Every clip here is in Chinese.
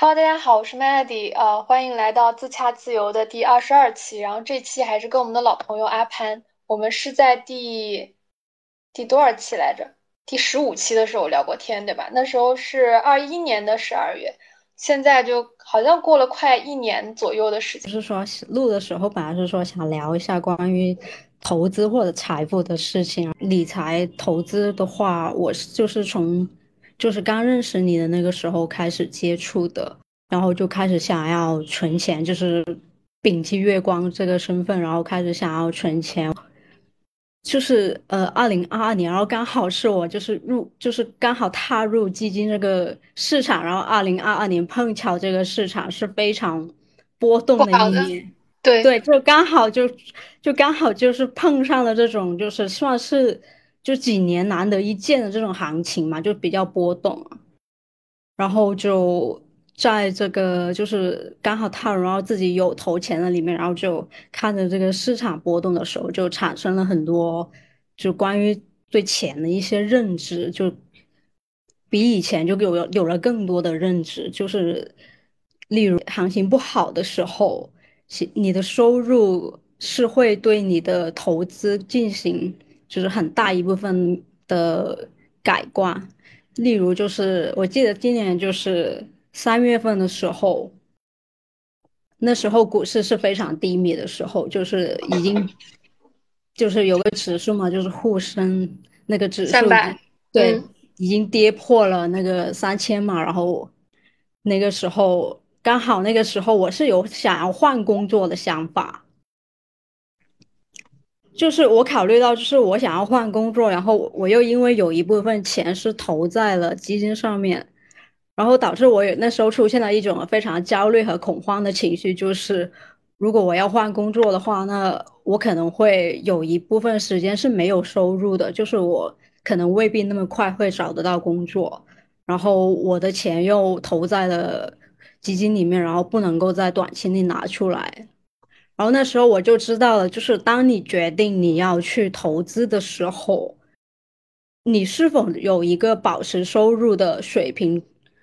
Hello，大家好，我是 Melody，呃，欢迎来到自洽自由的第二十二期。然后这期还是跟我们的老朋友阿潘，我们是在第第多少期来着？第十五期的时候聊过天，对吧？那时候是二一年的十二月，现在就好像过了快一年左右的时间。就是说录的时候本来是说想聊一下关于投资或者财富的事情，理财投资的话，我是就是从。就是刚认识你的那个时候开始接触的，然后就开始想要存钱，就是摒弃月光这个身份，然后开始想要存钱。就是呃，二零二二年，然后刚好是我就是入，就是刚好踏入基金这个市场，然后二零二二年碰巧这个市场是非常波动的一年，对对，就刚好就就刚好就是碰上了这种，就是算是。就几年难得一见的这种行情嘛，就比较波动，然后就在这个就是刚好踏入然后自己有投钱的里面，然后就看着这个市场波动的时候，就产生了很多就关于对钱的一些认知，就比以前就有有了更多的认知，就是例如行情不好的时候，你的收入是会对你的投资进行。就是很大一部分的改观，例如就是我记得今年就是三月份的时候，那时候股市是非常低迷的时候，就是已经就是有个指数嘛，就是沪深那个指数，对，已经跌破了那个三千嘛，然后那个时候刚好那个时候我是有想要换工作的想法。就是我考虑到，就是我想要换工作，然后我又因为有一部分钱是投在了基金上面，然后导致我那时候出现了一种非常焦虑和恐慌的情绪。就是如果我要换工作的话，那我可能会有一部分时间是没有收入的，就是我可能未必那么快会找得到工作，然后我的钱又投在了基金里面，然后不能够在短期内拿出来。然后那时候我就知道了，就是当你决定你要去投资的时候，你是否有一个保持收入的水平，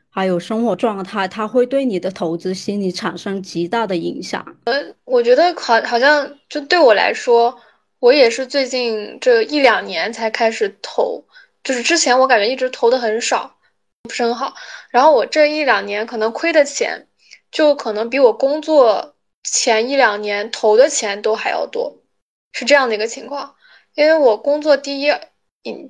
还有生活状态，它会对你的投资心理产生极大的影响。呃，我觉得好，好像就对我来说，我也是最近这一两年才开始投，就是之前我感觉一直投的很少，不是很好。然后我这一两年可能亏的钱，就可能比我工作。前一两年投的钱都还要多，是这样的一个情况。因为我工作第一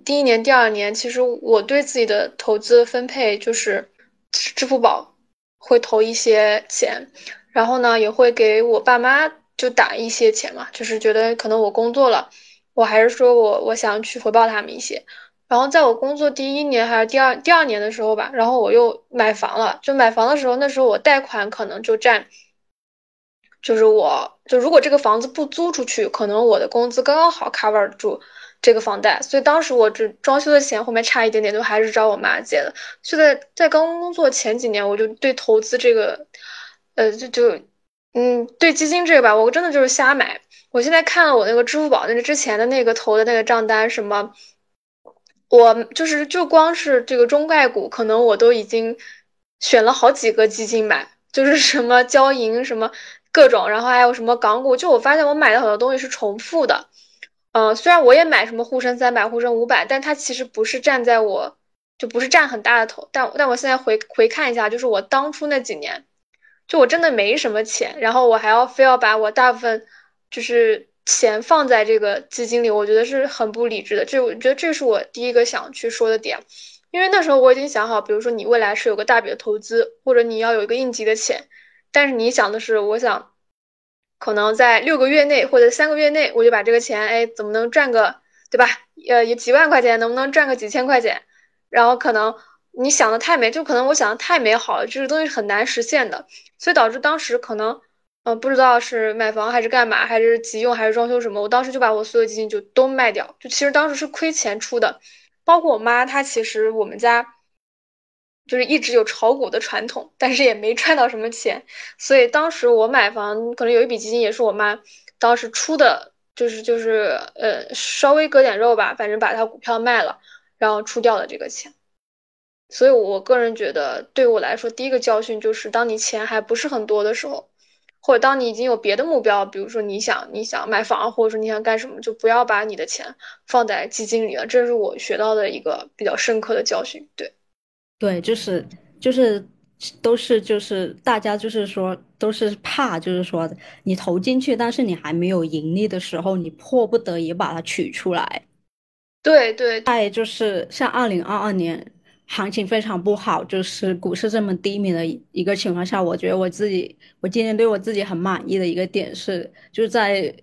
第一年、第二年，其实我对自己的投资分配就是支付宝会投一些钱，然后呢也会给我爸妈就打一些钱嘛，就是觉得可能我工作了，我还是说我我想去回报他们一些。然后在我工作第一年还是第二第二年的时候吧，然后我又买房了，就买房的时候，那时候我贷款可能就占。就是我，就如果这个房子不租出去，可能我的工资刚刚好 cover 住这个房贷，所以当时我这装修的钱后面差一点点，都还是找我妈借的。就在在刚工作前几年，我就对投资这个，呃，就就，嗯，对基金这个吧，我真的就是瞎买。我现在看了我那个支付宝那个之前的那个投的那个账单，什么，我就是就光是这个中概股，可能我都已经选了好几个基金买，就是什么交银什么。各种，然后还有什么港股？就我发现我买的很多东西是重复的，嗯，虽然我也买什么沪深三百、沪深五百，但它其实不是站在我，就不是占很大的头。但但我现在回回看一下，就是我当初那几年，就我真的没什么钱，然后我还要非要把我大部分就是钱放在这个基金里，我觉得是很不理智的。这我觉得这是我第一个想去说的点，因为那时候我已经想好，比如说你未来是有个大笔的投资，或者你要有一个应急的钱。但是你想的是，我想可能在六个月内或者三个月内，我就把这个钱，哎，怎么能赚个，对吧？呃，有几万块钱，能不能赚个几千块钱？然后可能你想的太美，就可能我想的太美好了，这个东西很难实现的，所以导致当时可能，呃，不知道是买房还是干嘛，还是急用还是装修什么，我当时就把我所有基金就都卖掉，就其实当时是亏钱出的，包括我妈，她其实我们家。就是一直有炒股的传统，但是也没赚到什么钱，所以当时我买房可能有一笔基金也是我妈当时出的，就是就是呃稍微割点肉吧，反正把她股票卖了，然后出掉了这个钱。所以我个人觉得，对我来说，第一个教训就是，当你钱还不是很多的时候，或者当你已经有别的目标，比如说你想你想买房，或者说你想干什么，就不要把你的钱放在基金里了。这是我学到的一个比较深刻的教训。对，对，就是就是都是就是大家就是说都是怕，就是说你投进去，但是你还没有盈利的时候，你迫不得已把它取出来。对对，再就是像二零二二年。行情非常不好，就是股市这么低迷的一个情况下，我觉得我自己，我今年对我自己很满意的一个点是，就是在，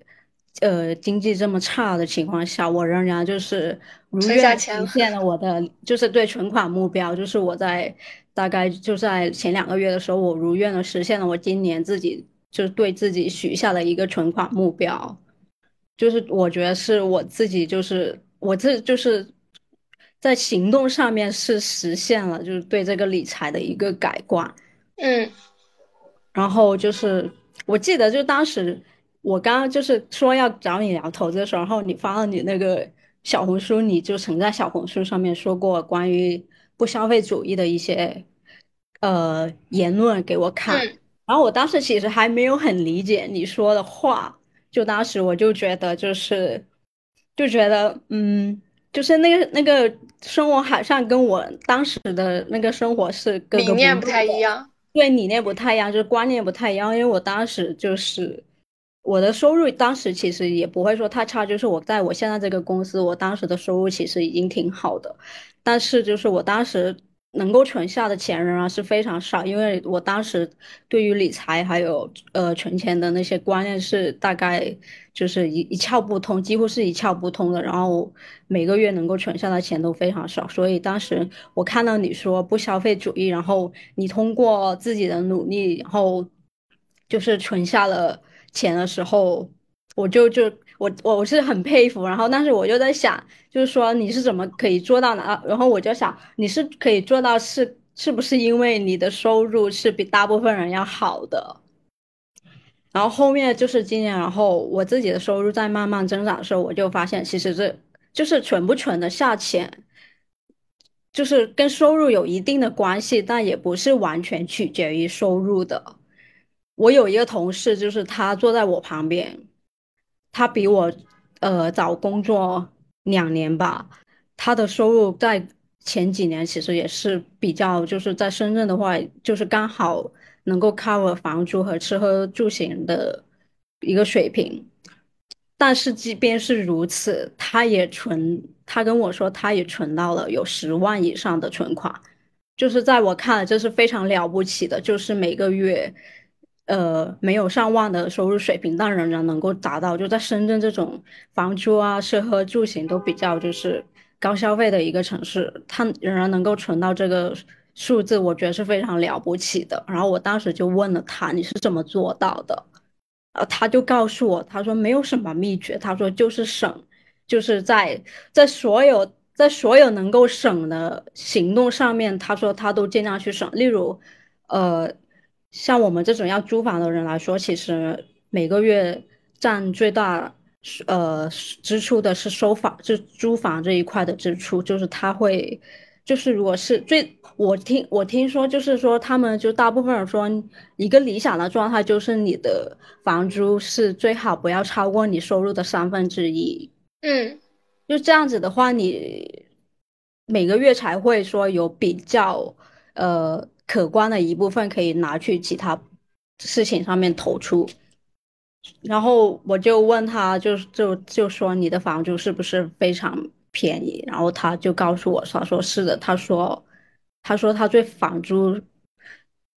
呃，经济这么差的情况下，我仍然就是如愿实现了我的，就是对存款目标，就是我在大概就在前两个月的时候，我如愿的实现了我今年自己就是对自己许下的一个存款目标，就是我觉得是我自己，就是我这就是。在行动上面是实现了，就是对这个理财的一个改观，嗯，然后就是我记得，就当时我刚刚就是说要找你聊投资的时候，然后你发了你那个小红书，你就曾在小红书上面说过关于不消费主义的一些呃言论给我看，然后我当时其实还没有很理解你说的话，就当时我就觉得就是就觉得嗯。就是那个那个生活好像跟我当时的那个生活是理念不太一样，对理念不太一样，就是观念不太一样。因为我当时就是我的收入，当时其实也不会说太差，就是我在我现在这个公司，我当时的收入其实已经挺好的，但是就是我当时。能够存下的钱仍然是非常少，因为我当时对于理财还有呃存钱的那些观念是大概就是一一窍不通，几乎是一窍不通的。然后每个月能够存下的钱都非常少，所以当时我看到你说不消费主义，然后你通过自己的努力，然后就是存下了钱的时候，我就就。我我是很佩服，然后但是我就在想，就是说你是怎么可以做到呢？然后我就想，你是可以做到是是不是因为你的收入是比大部分人要好的？然后后面就是今年，然后我自己的收入在慢慢增长的时候，我就发现其实这就是存不存得下钱，就是跟收入有一定的关系，但也不是完全取决于收入的。我有一个同事，就是他坐在我旁边。他比我，呃，早工作两年吧。他的收入在前几年其实也是比较，就是在深圳的话，就是刚好能够 cover 房租和吃喝住行的一个水平。但是即便是如此，他也存，他跟我说他也存到了有十万以上的存款，就是在我看来这是非常了不起的，就是每个月。呃，没有上万的收入水平，但仍然能够达到，就在深圳这种房租啊、吃喝住行都比较就是高消费的一个城市，他仍然能够存到这个数字，我觉得是非常了不起的。然后我当时就问了他，你是怎么做到的？呃，他就告诉我，他说没有什么秘诀，他说就是省，就是在在所有在所有能够省的行动上面，他说他都尽量去省，例如，呃。像我们这种要租房的人来说，其实每个月占最大呃支出的是收房，就租房这一块的支出，就是他会，就是如果是最我听我听说，就是说他们就大部分人说，一个理想的状态就是你的房租是最好不要超过你收入的三分之一，嗯，就这样子的话，你每个月才会说有比较呃。可观的一部分可以拿去其他事情上面投出，然后我就问他，就就就说你的房租是不是非常便宜？然后他就告诉我，他说是的。他说，他说他对房租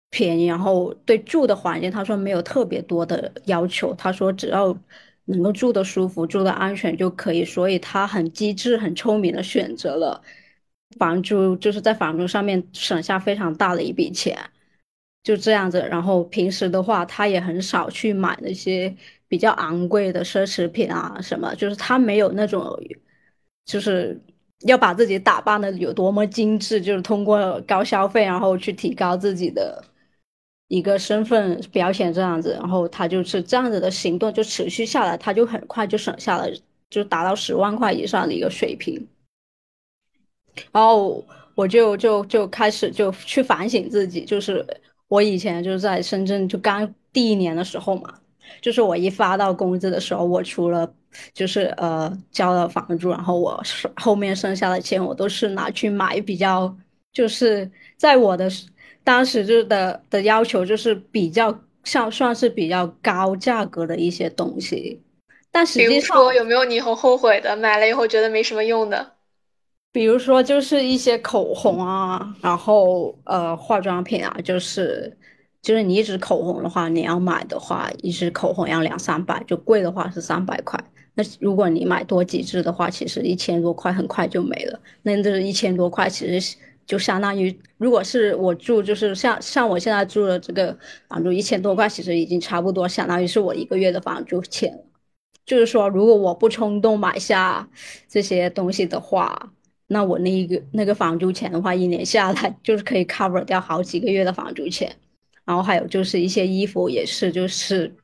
便宜，然后对住的环境，他说没有特别多的要求。他说只要能够住的舒服、住的安全就可以。所以他很机智、很聪明的选择了。房租就是在房租上面省下非常大的一笔钱，就这样子。然后平时的话，他也很少去买那些比较昂贵的奢侈品啊什么，就是他没有那种，就是要把自己打扮的有多么精致，就是通过高消费然后去提高自己的一个身份表现这样子。然后他就是这样子的行动就持续下来，他就很快就省下了，就达到十万块以上的一个水平。然后我就就就开始就去反省自己，就是我以前就是在深圳就刚第一年的时候嘛，就是我一发到工资的时候，我除了就是呃交了房租，然后我后面剩下的钱我都是拿去买比较就是在我的当时就的的要求就是比较像算是比较高价格的一些东西，但实际上有没有你很后悔的买了以后觉得没什么用的？比如说，就是一些口红啊，然后呃，化妆品啊，就是就是你一支口红的话，你要买的话，一支口红要两三百，就贵的话是三百块。那如果你买多几支的话，其实一千多块很快就没了。那这一千多块其实就相当于，如果是我住，就是像像我现在住的这个房租，一千多块其实已经差不多相当于是我一个月的房租钱了。就是说，如果我不冲动买下这些东西的话。那我那一个那个房租钱的话，一年下来就是可以 cover 掉好几个月的房租钱，然后还有就是一些衣服也是，就是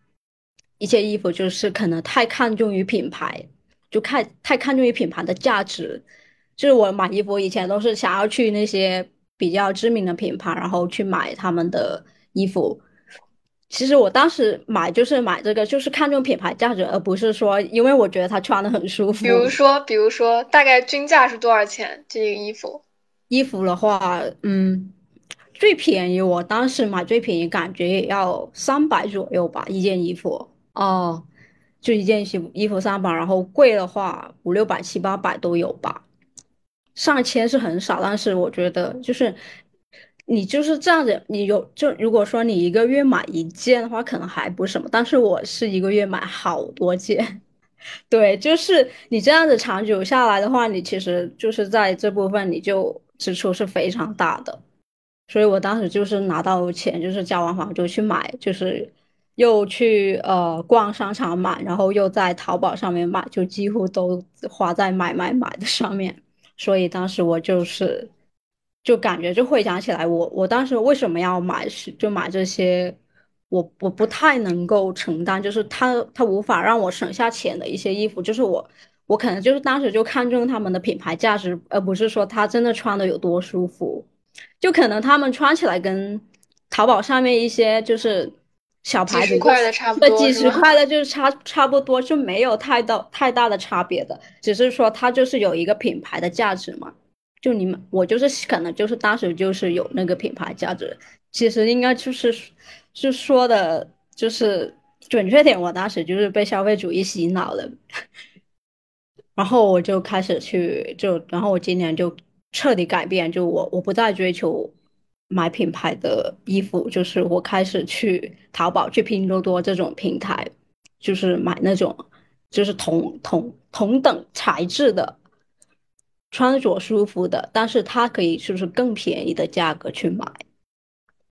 一些衣服就是可能太看重于品牌，就看太看重于品牌的价值，就是我买衣服以前都是想要去那些比较知名的品牌，然后去买他们的衣服。其实我当时买就是买这个，就是看重品牌价值，而不是说因为我觉得它穿的很舒服。比如说，比如说，大概均价是多少钱？这个衣服？衣服的话，嗯，最便宜我当时买最便宜，感觉也要三百左右吧，一件衣服。哦，就一件衣服，衣服三百，然后贵的话五六百、七八百都有吧。上千是很少，但是我觉得就是。你就是这样子，你有就如果说你一个月买一件的话，可能还不什么。但是我是一个月买好多件，对，就是你这样子长久下来的话，你其实就是在这部分你就支出是非常大的。所以我当时就是拿到钱，就是交完房就去买，就是又去呃逛商场买，然后又在淘宝上面买，就几乎都花在买买买的上面。所以当时我就是。就感觉就会想起来，我我当时为什么要买是就买这些，我我不太能够承担，就是他他无法让我省下钱的一些衣服，就是我我可能就是当时就看中他们的品牌价值，而不是说他真的穿的有多舒服，就可能他们穿起来跟淘宝上面一些就是小牌子几十块的差不多，几十块的就是差差不多就没有太大太大的差别的，只是说它就是有一个品牌的价值嘛。就你们，我就是可能就是当时就是有那个品牌价值，其实应该就是是说的，就是准确点，我当时就是被消费主义洗脑了，然后我就开始去就，然后我今年就彻底改变，就我我不再追求买品牌的衣服，就是我开始去淘宝、去拼多多这种平台，就是买那种就是同同同等材质的。穿着舒服的，但是它可以就是更便宜的价格去买，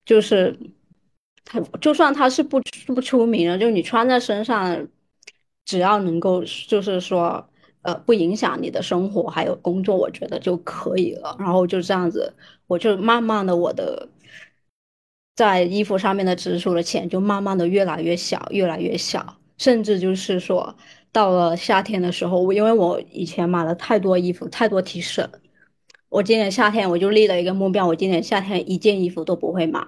就是它就算它是不出不出名的，就你穿在身上，只要能够就是说呃不影响你的生活还有工作，我觉得就可以了。然后就这样子，我就慢慢的我的在衣服上面的支出的钱就慢慢的越来越小，越来越小，甚至就是说。到了夏天的时候，我因为我以前买了太多衣服，太多 T 恤，我今年夏天我就立了一个目标，我今年夏天一件衣服都不会买，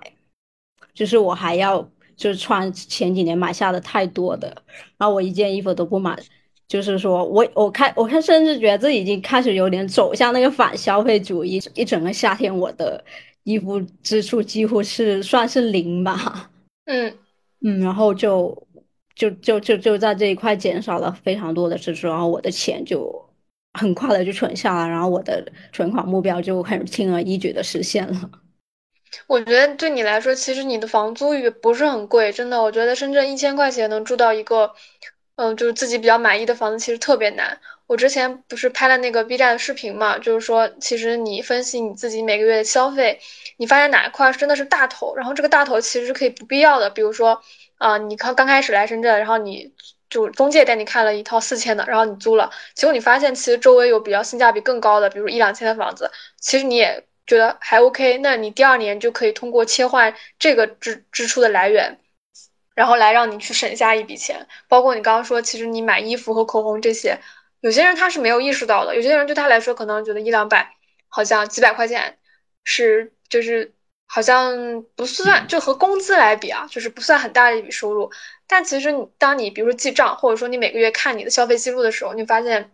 就是我还要就是穿前几年买下的太多的，然后我一件衣服都不买，就是说我我开我看甚至觉得自己已经开始有点走向那个反消费主义，一整个夏天我的衣服支出几乎是算是零吧，嗯。嗯，然后就。就就就就在这一块减少了非常多的支出，然后我的钱就很快的就存下来，然后我的存款目标就很轻而易举的实现了。我觉得对你来说，其实你的房租也不是很贵，真的。我觉得深圳一千块钱能住到一个，嗯，就是自己比较满意的房子，其实特别难。我之前不是拍了那个 B 站的视频嘛，就是说，其实你分析你自己每个月的消费，你发现哪一块真的是大头，然后这个大头其实是可以不必要的，比如说。啊，你刚刚开始来深圳，然后你就中介带你看了一套四千的，然后你租了，结果你发现其实周围有比较性价比更高的，比如一两千的房子，其实你也觉得还 OK，那你第二年就可以通过切换这个支支出的来源，然后来让你去省下一笔钱。包括你刚刚说，其实你买衣服和口红这些，有些人他是没有意识到的，有些人对他来说可能觉得一两百好像几百块钱是就是好像不算，就和工资来比啊，就是不算很大的一笔收入。但其实你当你比如说记账，或者说你每个月看你的消费记录的时候，你发现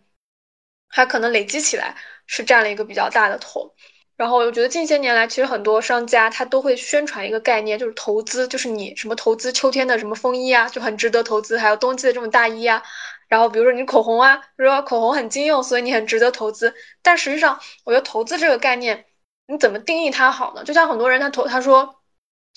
它可能累积起来是占了一个比较大的头。然后我觉得近些年来，其实很多商家他都会宣传一个概念，就是投资，就是你什么投资秋天的什么风衣啊，就很值得投资；还有冬季的这种大衣啊。然后比如说你口红啊，比如说口红很经用，所以你很值得投资。但实际上，我觉得投资这个概念，你怎么定义它好呢？就像很多人他投，他说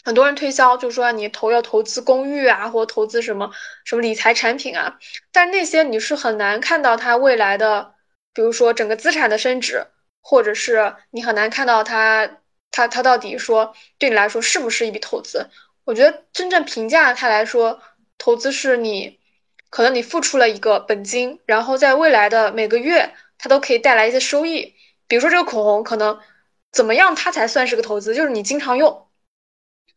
很多人推销，就是说你投要投资公寓啊，或投资什么什么理财产品啊，但那些你是很难看到它未来的，比如说整个资产的升值。或者是你很难看到它，它它到底说对你来说是不是一笔投资？我觉得真正评价它来说，投资是你可能你付出了一个本金，然后在未来的每个月它都可以带来一些收益。比如说这个口红，可能怎么样它才算是个投资？就是你经常用，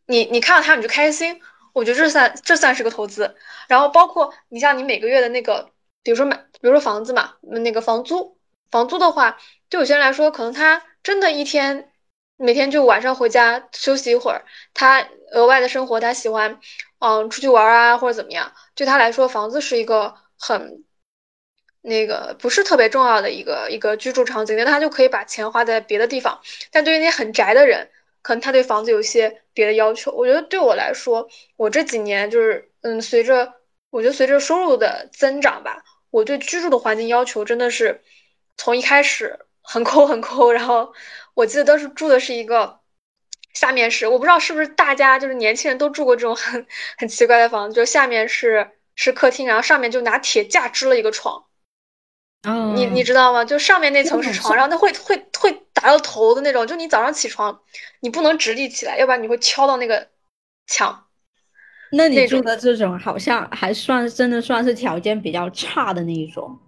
你你看到它你就开心，我觉得这算这算是个投资。然后包括你像你每个月的那个，比如说买，比如说房子嘛，那个房租。房租的话，对有些人来说，可能他真的一天每天就晚上回家休息一会儿，他额外的生活他喜欢，嗯，出去玩啊或者怎么样，对他来说，房子是一个很那个不是特别重要的一个一个居住场景，那他就可以把钱花在别的地方。但对于那些很宅的人，可能他对房子有一些别的要求。我觉得对我来说，我这几年就是嗯，随着我觉得随着收入的增长吧，我对居住的环境要求真的是。从一开始很抠很抠，然后我记得当时住的是一个下面是我不知道是不是大家就是年轻人都住过这种很很奇怪的房子，就下面是是客厅，然后上面就拿铁架支了一个床。哦，你你知道吗？就上面那层是床，然后它会会会打到头的那种，就你早上起床你不能直立起来，要不然你会敲到那个墙。那你住的这种好像还算真的算是条件比较差的那一种。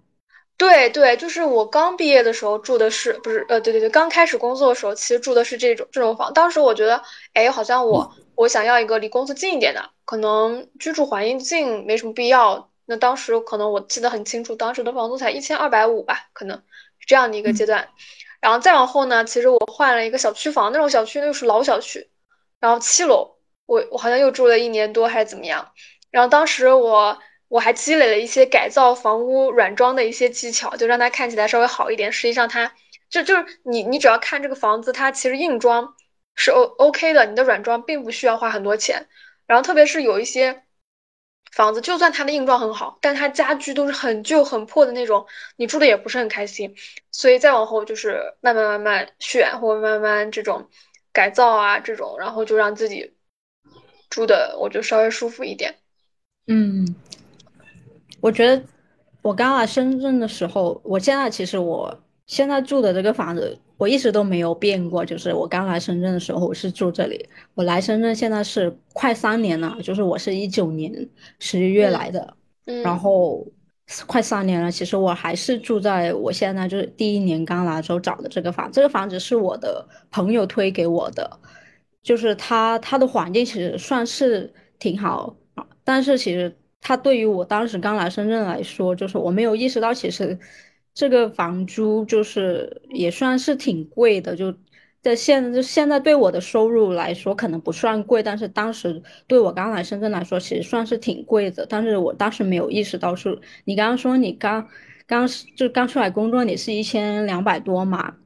对对，就是我刚毕业的时候住的是不是？呃，对对对，刚开始工作的时候，其实住的是这种这种房。当时我觉得，哎，好像我我想要一个离公司近一点的，可能居住环境近没什么必要。那当时可能我记得很清楚，当时的房租才一千二百五吧，可能是这样的一个阶段。然后再往后呢，其实我换了一个小区房，那种小区又是老小区，然后七楼，我我好像又住了一年多还是怎么样。然后当时我。我还积累了一些改造房屋软装的一些技巧，就让它看起来稍微好一点。实际上，它就就是你，你只要看这个房子，它其实硬装是 O O K 的，你的软装并不需要花很多钱。然后，特别是有一些房子，就算它的硬装很好，但它家具都是很旧很破的那种，你住的也不是很开心。所以再往后就是慢慢慢慢选，或慢慢这种改造啊这种，然后就让自己住的我就稍微舒服一点。嗯。我觉得我刚来深圳的时候，我现在其实我现在住的这个房子，我一直都没有变过。就是我刚来深圳的时候，我是住这里。我来深圳现在是快三年了，就是我是一九年十一月来的，然后快三年了。其实我还是住在我现在就是第一年刚来的时候找的这个房。这个房子是我的朋友推给我的，就是他他的环境其实算是挺好但是其实。他对于我当时刚来深圳来说，就是我没有意识到，其实这个房租就是也算是挺贵的。就在现就现在对我的收入来说，可能不算贵，但是当时对我刚来深圳来说，其实算是挺贵的。但是我当时没有意识到，是你刚刚说你刚刚就刚出来工作，你是一千两百多嘛？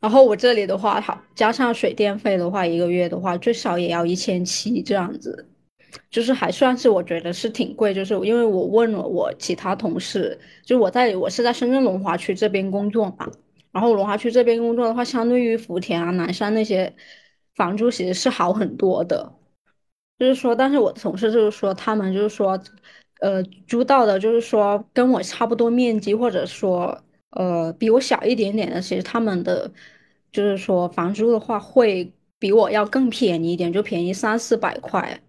然后我这里的话，好加上水电费的话，一个月的话最少也要一千七这样子。就是还算是我觉得是挺贵，就是因为我问了我其他同事，就我在我是在深圳龙华区这边工作嘛，然后龙华区这边工作的话，相对于福田啊、南山那些房租其实是好很多的。就是说，但是我的同事就是说，他们就是说，呃，租到的就是说跟我差不多面积，或者说呃比我小一点点的，其实他们的就是说房租的话会比我要更便宜一点，就便宜三四百块。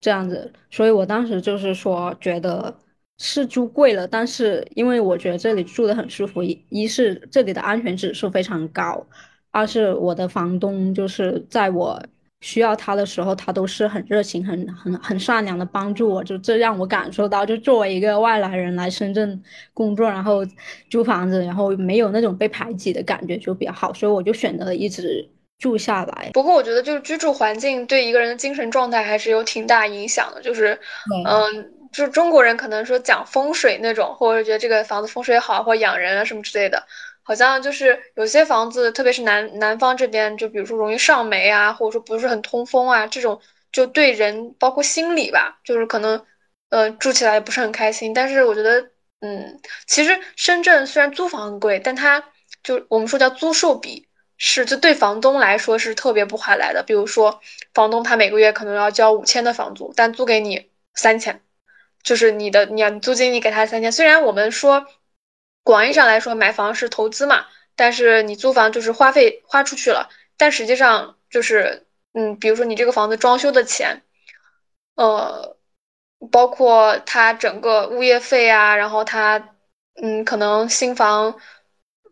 这样子，所以我当时就是说，觉得是租贵了，但是因为我觉得这里住的很舒服，一一是这里的安全指数非常高，二是我的房东就是在我需要他的时候，他都是很热情、很很很善良的帮助我，就这让我感受到，就作为一个外来人来深圳工作，然后租房子，然后没有那种被排挤的感觉，就比较好，所以我就选择了一直住下来。不过我觉得，就是居住环境对一个人的精神状态还是有挺大影响的，就是嗯。就是中国人可能说讲风水那种，或者觉得这个房子风水好，或养人啊什么之类的，好像就是有些房子，特别是南南方这边，就比如说容易上霉啊，或者说不是很通风啊，这种就对人包括心理吧，就是可能呃住起来也不是很开心。但是我觉得，嗯，其实深圳虽然租房很贵，但它就我们说叫租售比，是就对房东来说是特别不划来的。比如说房东他每个月可能要交五千的房租，但租给你三千。就是你的，你租金你给他三千，虽然我们说广义上来说买房是投资嘛，但是你租房就是花费花出去了，但实际上就是，嗯，比如说你这个房子装修的钱，呃，包括它整个物业费啊，然后它，嗯，可能新房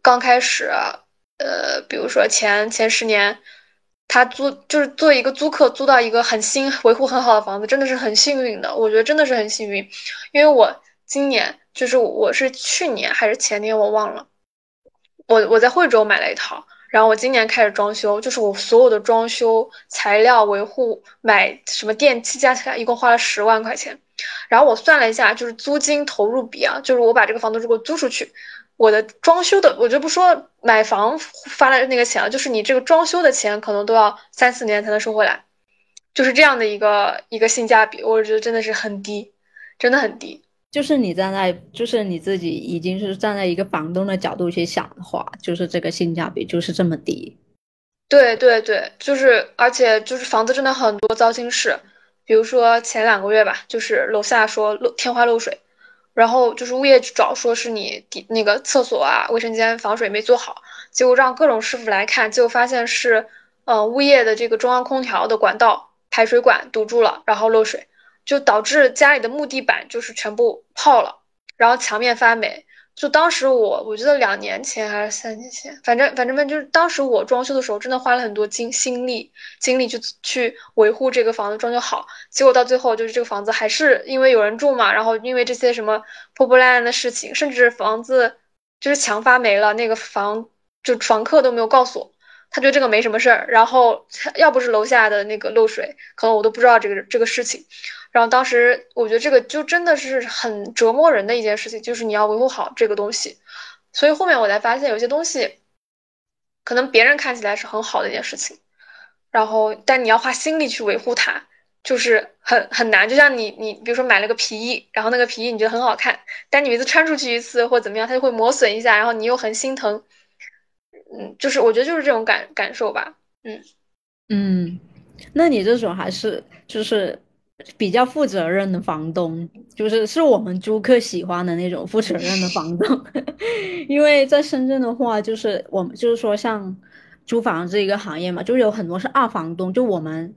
刚开始，呃，比如说前前十年。他租就是做一个租客，租到一个很新、维护很好的房子，真的是很幸运的。我觉得真的是很幸运，因为我今年就是我是去年还是前年我忘了，我我在惠州买了一套，然后我今年开始装修，就是我所有的装修材料、维护、买什么电器加起来一共花了十万块钱，然后我算了一下，就是租金投入比啊，就是我把这个房子如果租出去。我的装修的，我就不说买房发的那个钱了，就是你这个装修的钱，可能都要三四年才能收回来，就是这样的一个一个性价比，我觉得真的是很低，真的很低。就是你站在，就是你自己已经是站在一个房东的角度去想的话，就是这个性价比就是这么低。对对对，就是而且就是房子真的很多糟心事，比如说前两个月吧，就是楼下说漏天花漏水。然后就是物业去找，说是你底那个厕所啊、卫生间防水没做好，结果让各种师傅来看，结果发现是，呃，物业的这个中央空调的管道排水管堵住了，然后漏水，就导致家里的木地板就是全部泡了，然后墙面发霉。就当时我，我觉得两年前还是三年前，反正反正们就是当时我装修的时候，真的花了很多精心力精力去去维护这个房子装修好，结果到最后就是这个房子还是因为有人住嘛，然后因为这些什么破破烂烂的事情，甚至房子就是墙发霉了，那个房就房客都没有告诉我，他觉得这个没什么事儿，然后要不是楼下的那个漏水，可能我都不知道这个这个事情。然后当时我觉得这个就真的是很折磨人的一件事情，就是你要维护好这个东西。所以后面我才发现，有些东西可能别人看起来是很好的一件事情，然后但你要花心力去维护它，就是很很难。就像你你比如说买了个皮衣，然后那个皮衣你觉得很好看，但你每次穿出去一次或怎么样，它就会磨损一下，然后你又很心疼。嗯，就是我觉得就是这种感感受吧。嗯嗯，那你这种还是就是。比较负责任的房东，就是是我们租客喜欢的那种负责任的房东。因为在深圳的话，就是我们就是说像租房这一个行业嘛，就有很多是二房东，就我们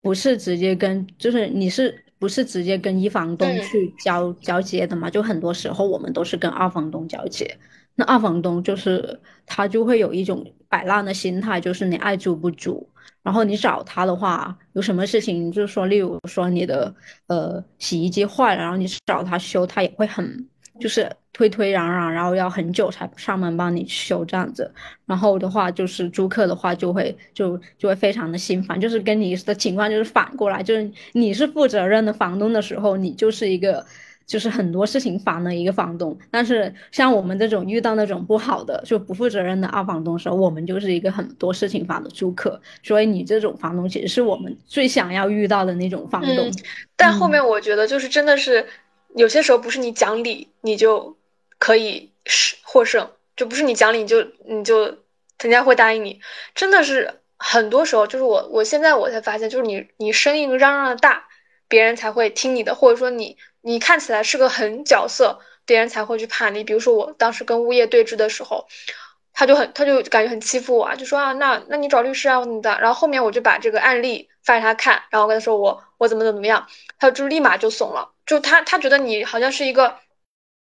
不是直接跟，就是你是不是直接跟一房东去交交接的嘛？就很多时候我们都是跟二房东交接。那二房东就是他就会有一种摆烂的心态，就是你爱租不租。然后你找他的话，有什么事情，就是说，例如说你的呃洗衣机坏了，然后你找他修，他也会很就是推推攘攘，然后要很久才上门帮你修这样子。然后的话，就是租客的话就会就就会非常的心烦，就是跟你的情况就是反过来，就是你是负责任的房东的时候，你就是一个。就是很多事情烦了一个房东，但是像我们这种遇到那种不好的就不负责任的二房东时候，我们就是一个很多事情烦的租客。所以你这种房东其实是我们最想要遇到的那种房东。但后面我觉得就是真的是有些时候不是你讲理你就可以是获胜，就不是你讲理你就你就人家会答应你。真的是很多时候就是我我现在我才发现，就是你你声音嚷嚷的大，别人才会听你的，或者说你。你看起来是个狠角色，别人才会去怕你。比如说我当时跟物业对峙的时候，他就很，他就感觉很欺负我啊，就说啊，那那你找律师啊，怎么的？然后后面我就把这个案例发给他看，然后跟他说我我怎么怎么样，他就立马就怂了，就他他觉得你好像是一个，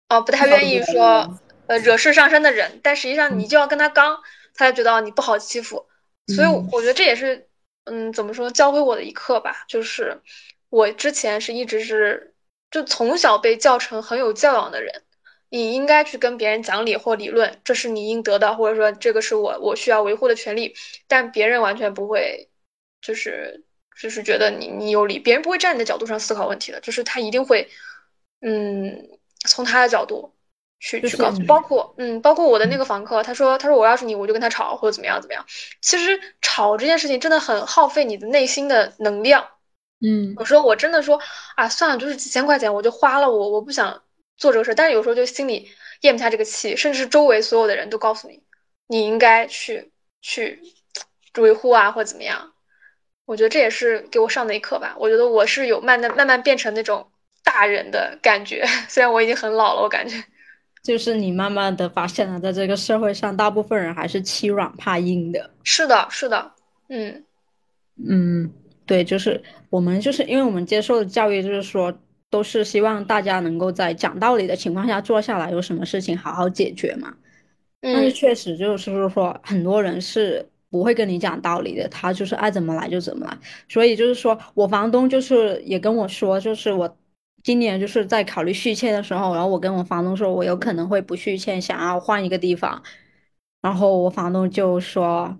哦不太愿意说呃惹事上身的人，但实际上你就要跟他刚，他才觉得你不好欺负。所以我觉得这也是嗯，怎么说，教会我的一课吧，就是我之前是一直是就从小被教成很有教养的人，你应该去跟别人讲理或理论，这是你应得的，或者说这个是我我需要维护的权利，但别人完全不会，就是就是觉得你你有理，别人不会站你的角度上思考问题的，就是他一定会，嗯，从他的角度。去去告诉，包括嗯，包括我的那个房客，他说他说我要是你，我就跟他吵或者怎么样怎么样。其实吵这件事情真的很耗费你的内心的能量。嗯，有时候我真的说啊，算了，就是几千块钱我就花了，我我不想做这个事。但是有时候就心里咽不下这个气，甚至是周围所有的人都告诉你，你应该去去维护啊或者怎么样。我觉得这也是给我上的一课吧。我觉得我是有慢慢慢慢变成那种大人的感觉，虽然我已经很老了，我感觉。就是你慢慢的发现了，在这个社会上，大部分人还是欺软怕硬的。是的，是的，嗯嗯，对，就是我们就是因为我们接受的教育，就是说都是希望大家能够在讲道理的情况下坐下来，有什么事情好好解决嘛。但是确实就是说，很多人是不会跟你讲道理的，他就是爱怎么来就怎么来。所以就是说我房东就是也跟我说，就是我。今年就是在考虑续签的时候，然后我跟我房东说，我有可能会不续签，想要换一个地方。然后我房东就说，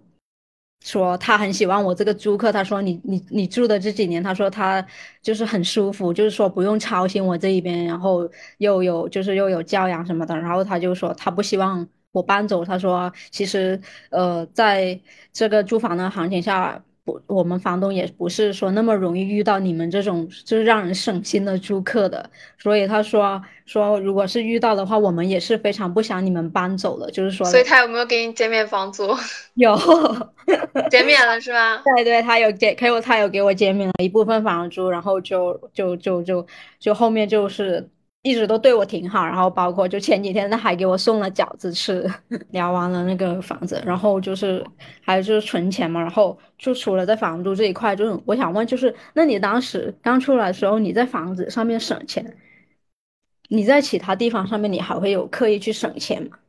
说他很喜欢我这个租客，他说你你你住的这几年，他说他就是很舒服，就是说不用操心我这一边，然后又有就是又有教养什么的。然后他就说他不希望我搬走，他说其实呃在这个租房的行情下。不，我们房东也不是说那么容易遇到你们这种就是让人省心的租客的，所以他说说如果是遇到的话，我们也是非常不想你们搬走的，就是说。所以他有没有给你减免房租？有，减免了是吧？对对，他有给，给我他有给我减免了一部分房租，然后就就就就就后面就是。一直都对我挺好，然后包括就前几天他还给我送了饺子吃。聊完了那个房子，然后就是还有就是存钱嘛，然后就除了在房租这一块，就是我想问，就是那你当时刚出来的时候，你在房子上面省钱，你在其他地方上面你还会有刻意去省钱吗？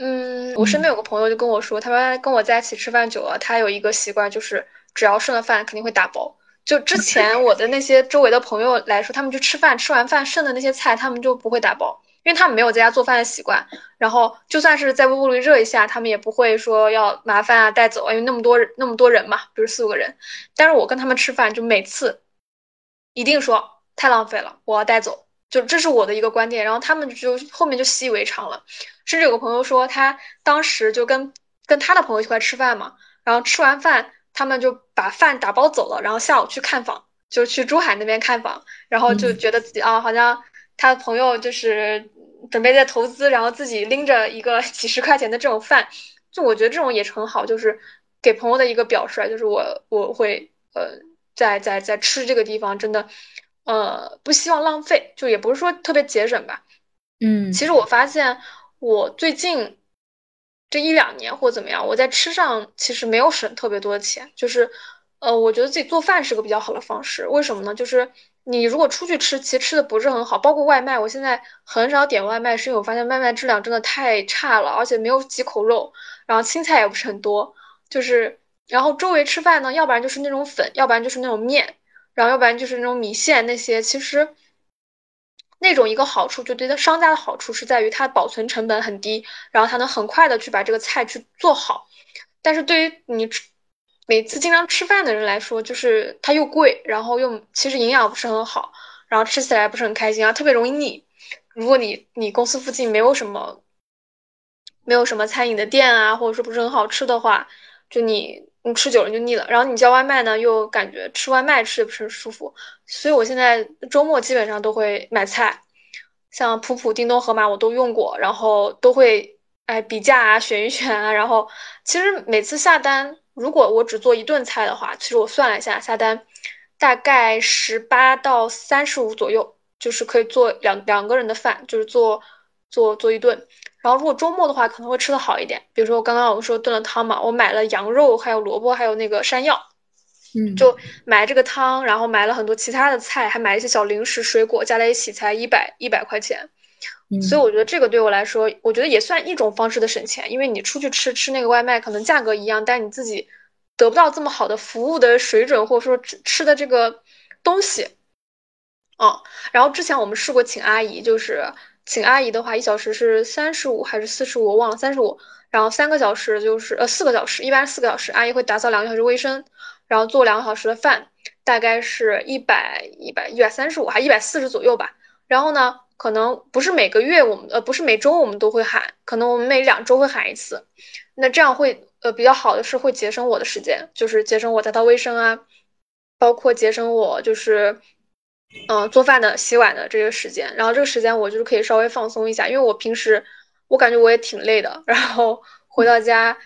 嗯，我身边有个朋友就跟我说，他说跟我在一起吃饭久了，他有一个习惯，就是只要剩了饭肯定会打包。就之前我的那些周围的朋友来说，他们去吃饭，吃完饭剩的那些菜，他们就不会打包，因为他们没有在家做饭的习惯。然后就算是在微波炉热一下，他们也不会说要麻烦啊带走啊，因为那么多那么多人嘛，比如四五个人。但是我跟他们吃饭，就每次一定说太浪费了，我要带走，就这是我的一个观点。然后他们就后面就习以为常了。甚至有个朋友说，他当时就跟跟他的朋友一块吃饭嘛，然后吃完饭。他们就把饭打包走了，然后下午去看房，就去珠海那边看房，然后就觉得自己啊，好像他的朋友就是准备在投资，然后自己拎着一个几十块钱的这种饭，就我觉得这种也是很好，就是给朋友的一个表率，就是我我会呃在在在吃这个地方真的呃不希望浪费，就也不是说特别节省吧，嗯，其实我发现我最近。这一两年或怎么样，我在吃上其实没有省特别多的钱，就是，呃，我觉得自己做饭是个比较好的方式。为什么呢？就是你如果出去吃，其实吃的不是很好，包括外卖，我现在很少点外卖，是因为我发现外卖质量真的太差了，而且没有几口肉，然后青菜也不是很多，就是，然后周围吃饭呢，要不然就是那种粉，要不然就是那种面，然后要不然就是那种米线那些，其实。那种一个好处，就对他商家的好处是在于它保存成本很低，然后它能很快的去把这个菜去做好。但是对于你吃每次经常吃饭的人来说，就是它又贵，然后又其实营养不是很好，然后吃起来不是很开心啊，特别容易腻。如果你你公司附近没有什么没有什么餐饮的店啊，或者说不是很好吃的话，就你。你吃久了就腻了，然后你叫外卖呢，又感觉吃外卖吃的不是舒服，所以我现在周末基本上都会买菜，像普普、叮咚、盒马我都用过，然后都会哎比价啊，选一选啊，然后其实每次下单，如果我只做一顿菜的话，其实我算了一下，下单大概十八到三十五左右，就是可以做两两个人的饭，就是做做做一顿。然后如果周末的话，可能会吃的好一点。比如说我刚刚我们说炖了汤嘛，我买了羊肉，还有萝卜，还有那个山药，嗯，就买这个汤，然后买了很多其他的菜，还买一些小零食、水果，加在一起才一百一百块钱。所以我觉得这个对我来说，我觉得也算一种方式的省钱，因为你出去吃吃那个外卖，可能价格一样，但你自己得不到这么好的服务的水准，或者说吃吃的这个东西。哦，然后之前我们试过请阿姨，就是请阿姨的话，一小时是三十五还是四十五，我忘了，三十五。然后三个小时就是呃四个小时，一般四个小时，阿姨会打扫两个小时卫生，然后做两个小时的饭，大概是一百一百一百三十五还一百四十左右吧。然后呢，可能不是每个月我们呃不是每周我们都会喊，可能我们每两周会喊一次。那这样会呃比较好的是会节省我的时间，就是节省我打扫卫生啊，包括节省我就是嗯做饭的洗碗的这个时间。然后这个时间我就是可以稍微放松一下，因为我平时。我感觉我也挺累的，然后回到家，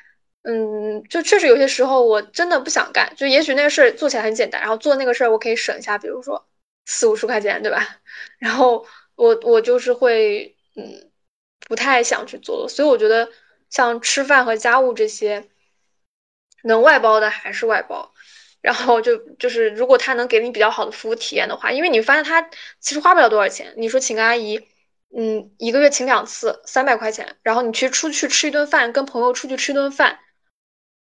嗯，就确实有些时候我真的不想干，就也许那个事儿做起来很简单，然后做那个事儿我可以省一下，比如说四五十块钱，对吧？然后我我就是会，嗯，不太想去做，所以我觉得像吃饭和家务这些，能外包的还是外包，然后就就是如果他能给你比较好的服务体验的话，因为你发现他其实花不了多少钱，你说请个阿姨。嗯，一个月请两次，三百块钱，然后你去出去吃一顿饭，跟朋友出去吃一顿饭，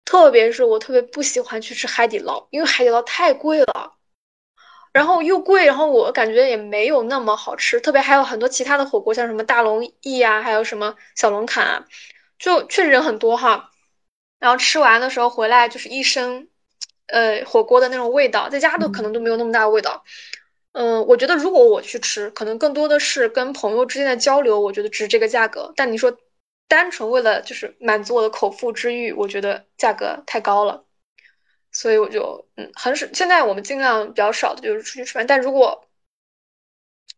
特别是我特别不喜欢去吃海底捞，因为海底捞太贵了，然后又贵，然后我感觉也没有那么好吃，特别还有很多其他的火锅，像什么大龙燚啊，还有什么小龙坎啊，就确实人很多哈，然后吃完的时候回来就是一身，呃，火锅的那种味道，在家都可能都没有那么大的味道。嗯，我觉得如果我去吃，可能更多的是跟朋友之间的交流，我觉得值这个价格。但你说，单纯为了就是满足我的口腹之欲，我觉得价格太高了。所以我就嗯，很少。现在我们尽量比较少的就是出去吃饭。但如果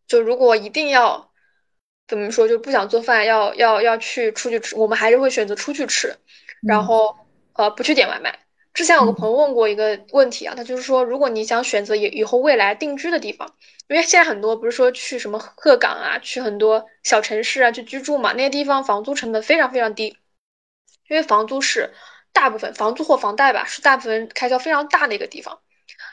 就如果一定要怎么说，就不想做饭，要要要去出去吃，我们还是会选择出去吃，然后呃不去点外卖。之前有个朋友问过一个问题啊，他就是说，如果你想选择以以后未来定居的地方，因为现在很多不是说去什么鹤岗啊，去很多小城市啊去居住嘛，那些地方房租成本非常非常低，因为房租是大部分房租或房贷吧，是大部分开销非常大的一个地方。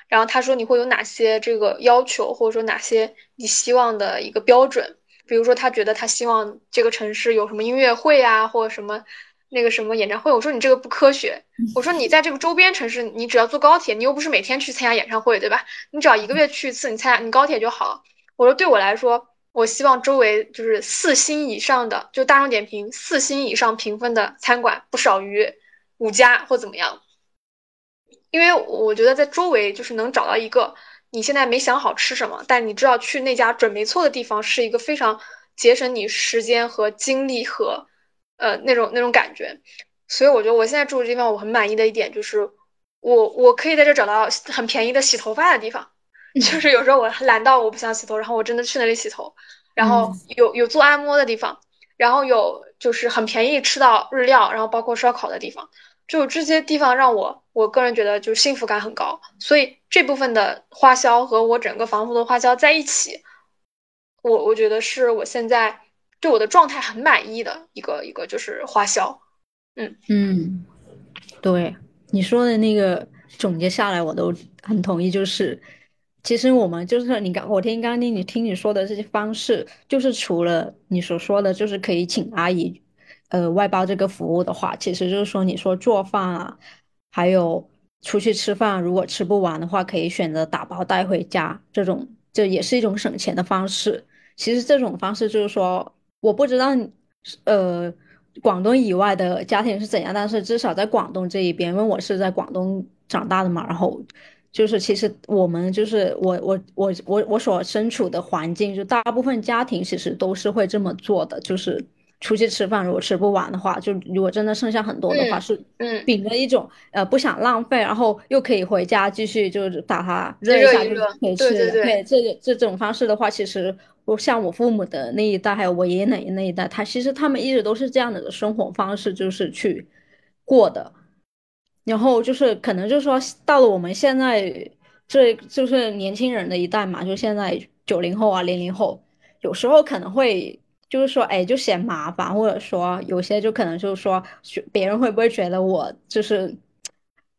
然后他说你会有哪些这个要求，或者说哪些你希望的一个标准？比如说他觉得他希望这个城市有什么音乐会啊，或者什么。那个什么演唱会，我说你这个不科学。我说你在这个周边城市，你只要坐高铁，你又不是每天去参加演唱会，对吧？你只要一个月去一次，你参加你高铁就好了。我说对我来说，我希望周围就是四星以上的，就大众点评四星以上评分的餐馆不少于五家或怎么样。因为我觉得在周围就是能找到一个你现在没想好吃什么，但你知道去那家准没错的地方，是一个非常节省你时间和精力和。呃，那种那种感觉，所以我觉得我现在住的地方我很满意的一点就是，我我可以在这找到很便宜的洗头发的地方，就是有时候我懒到我不想洗头，然后我真的去那里洗头，然后有有做按摩的地方，然后有就是很便宜吃到日料，然后包括烧烤的地方，就这些地方让我我个人觉得就是幸福感很高，所以这部分的花销和我整个房租的花销在一起，我我觉得是我现在。对我的状态很满意的一个一个就是花销，嗯嗯，对你说的那个总结下来，我都很同意。就是其实我们就是你刚我听刚刚听你听你说的这些方式，就是除了你所说的，就是可以请阿姨呃外包这个服务的话，其实就是说你说做饭啊，还有出去吃饭，如果吃不完的话，可以选择打包带回家，这种这也是一种省钱的方式。其实这种方式就是说。我不知道，呃，广东以外的家庭是怎样，但是至少在广东这一边，因为我是在广东长大的嘛，然后就是其实我们就是我我我我我所身处的环境，就大部分家庭其实都是会这么做的，就是出去吃饭，如果吃不完的话，就如果真的剩下很多的话，是嗯，秉着一种呃不想浪费，然后又可以回家继续就是把它热一下就可以吃，对这这种方式的话，其实。我像我父母的那一代，还有我爷爷奶奶那一代，他其实他们一直都是这样的生活方式，就是去过的。然后就是可能就是说到了我们现在，这就是年轻人的一代嘛，就现在九零后啊、零零后，有时候可能会就是说，哎，就嫌麻烦，或者说有些就可能就是说，别人会不会觉得我就是。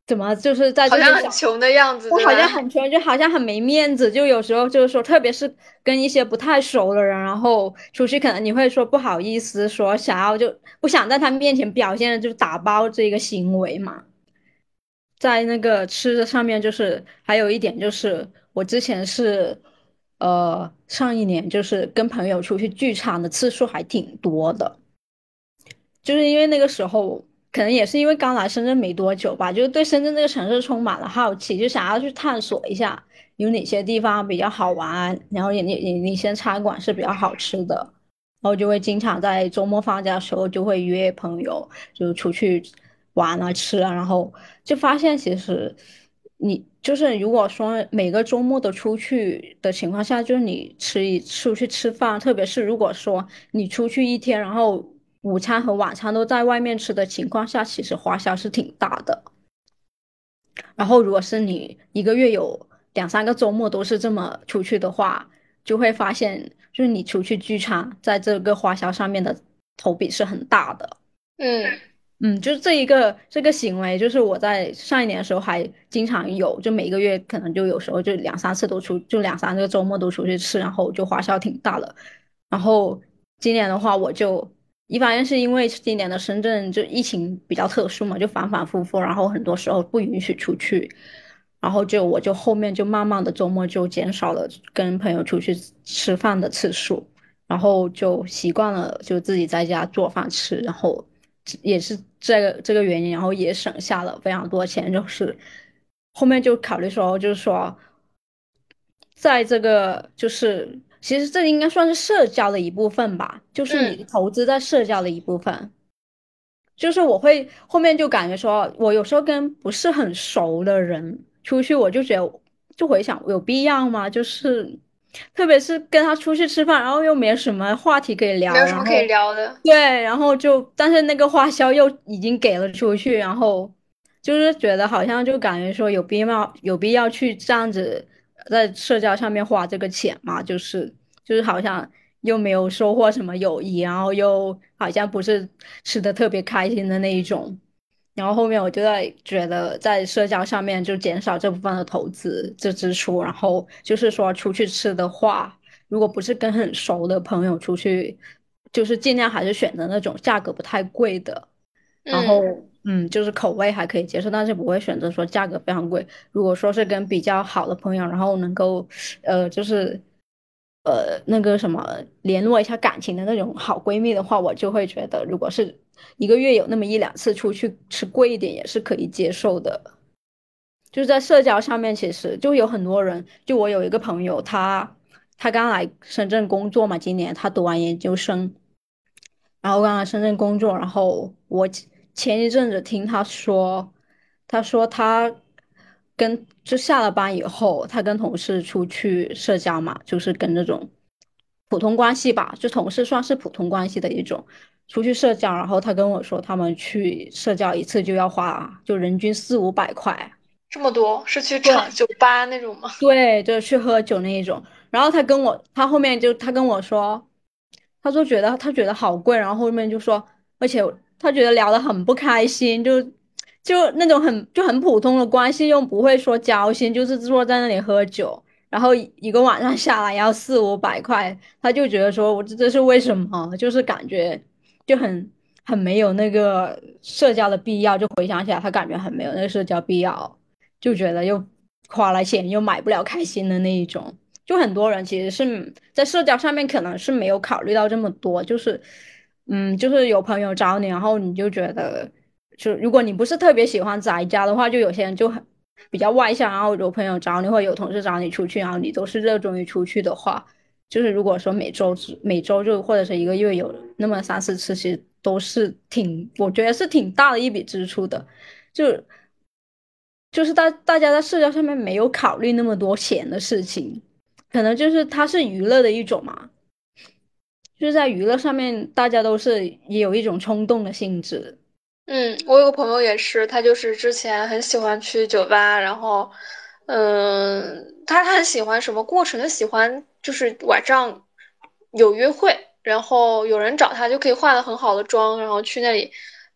怎么就是在好像很穷的样子，我好像很穷，就好像很没面子。就有时候就是说，特别是跟一些不太熟的人，然后出去，可能你会说不好意思，说想要就不想在他面前表现的就是打包这个行为嘛。在那个吃的上面，就是还有一点就是，我之前是，呃，上一年就是跟朋友出去聚餐的次数还挺多的，就是因为那个时候可能也是因为刚来深圳没多久吧，就是对深圳这个城市充满了好奇，就想要去探索一下有哪些地方比较好玩，然后哪哪哪些餐馆是比较好吃的，然后就会经常在周末放假的时候就会约朋友就出去。玩啊吃啊，然后就发现其实你就是如果说每个周末都出去的情况下，就是你吃一出去吃饭，特别是如果说你出去一天，然后午餐和晚餐都在外面吃的情况下，其实花销是挺大的。然后如果是你一个月有两三个周末都是这么出去的话，就会发现就是你出去聚餐，在这个花销上面的投比是很大的。嗯。嗯，就是这一个这个行为，就是我在上一年的时候还经常有，就每个月可能就有时候就两三次都出，就两三个周末都出去吃，然后就花销挺大的。然后今年的话，我就一方面是因为今年的深圳就疫情比较特殊嘛，就反反复复，然后很多时候不允许出去，然后就我就后面就慢慢的周末就减少了跟朋友出去吃饭的次数，然后就习惯了就自己在家做饭吃，然后。也是这个这个原因，然后也省下了非常多钱。就是后面就考虑说，就是说，在这个就是其实这应该算是社交的一部分吧，就是你投资在社交的一部分。就是我会后面就感觉说，我有时候跟不是很熟的人出去，我就觉得就回想有必要吗？就是特别是跟他出去吃饭，然后又没什么话题可以聊，没有什么可以聊的。对，然后就但是那个花销又已经给了出去，然后就是觉得好像就感觉说有必要有必要去这样子在社交上面花这个钱嘛？就是就是好像又没有收获什么友谊，然后又好像不是吃的特别开心的那一种。然后后面我就在觉得在社交上面就减少这部分的投资这支出，然后就是说出去吃的话，如果不是跟很熟的朋友出去，就是尽量还是选择那种价格不太贵的，然后嗯，就是口味还可以接受，但是不会选择说价格非常贵。如果说是跟比较好的朋友，然后能够呃就是。呃，那个什么，联络一下感情的那种好闺蜜的话，我就会觉得，如果是一个月有那么一两次出去吃贵一点，也是可以接受的。就是在社交上面，其实就有很多人，就我有一个朋友，他他刚来深圳工作嘛，今年他读完研究生，然后刚来深圳工作，然后我前一阵子听他说，他说他。跟就下了班以后，他跟同事出去社交嘛，就是跟那种普通关系吧，就同事算是普通关系的一种，出去社交。然后他跟我说，他们去社交一次就要花，就人均四五百块，这么多，是去唱酒吧那种吗？对，就去喝酒那一种。然后他跟我，他后面就他跟我说，他说觉得他觉得好贵，然后后面就说，而且他觉得聊得很不开心，就。就那种很就很普通的关系，又不会说交心，就是坐在那里喝酒，然后一个晚上下来要四五百块，他就觉得说我这这是为什么？就是感觉就很很没有那个社交的必要。就回想起来，他感觉很没有那个社交必要，就觉得又花了钱又买不了开心的那一种。就很多人其实是在社交上面可能是没有考虑到这么多，就是嗯，就是有朋友找你，然后你就觉得。就如果你不是特别喜欢宅家的话，就有些人就很比较外向，然后有朋友找你或者有同事找你出去，然后你都是热衷于出去的话，就是如果说每周每周就或者是一个月有那么三四次，其实都是挺，我觉得是挺大的一笔支出的。就就是大大家在社交上面没有考虑那么多钱的事情，可能就是它是娱乐的一种嘛，就是在娱乐上面大家都是也有一种冲动的性质。嗯，我有个朋友也是，他就是之前很喜欢去酒吧，然后，嗯，他他很喜欢什么过程？他喜欢就是晚上有约会，然后有人找他就可以化了很好的妆，然后去那里，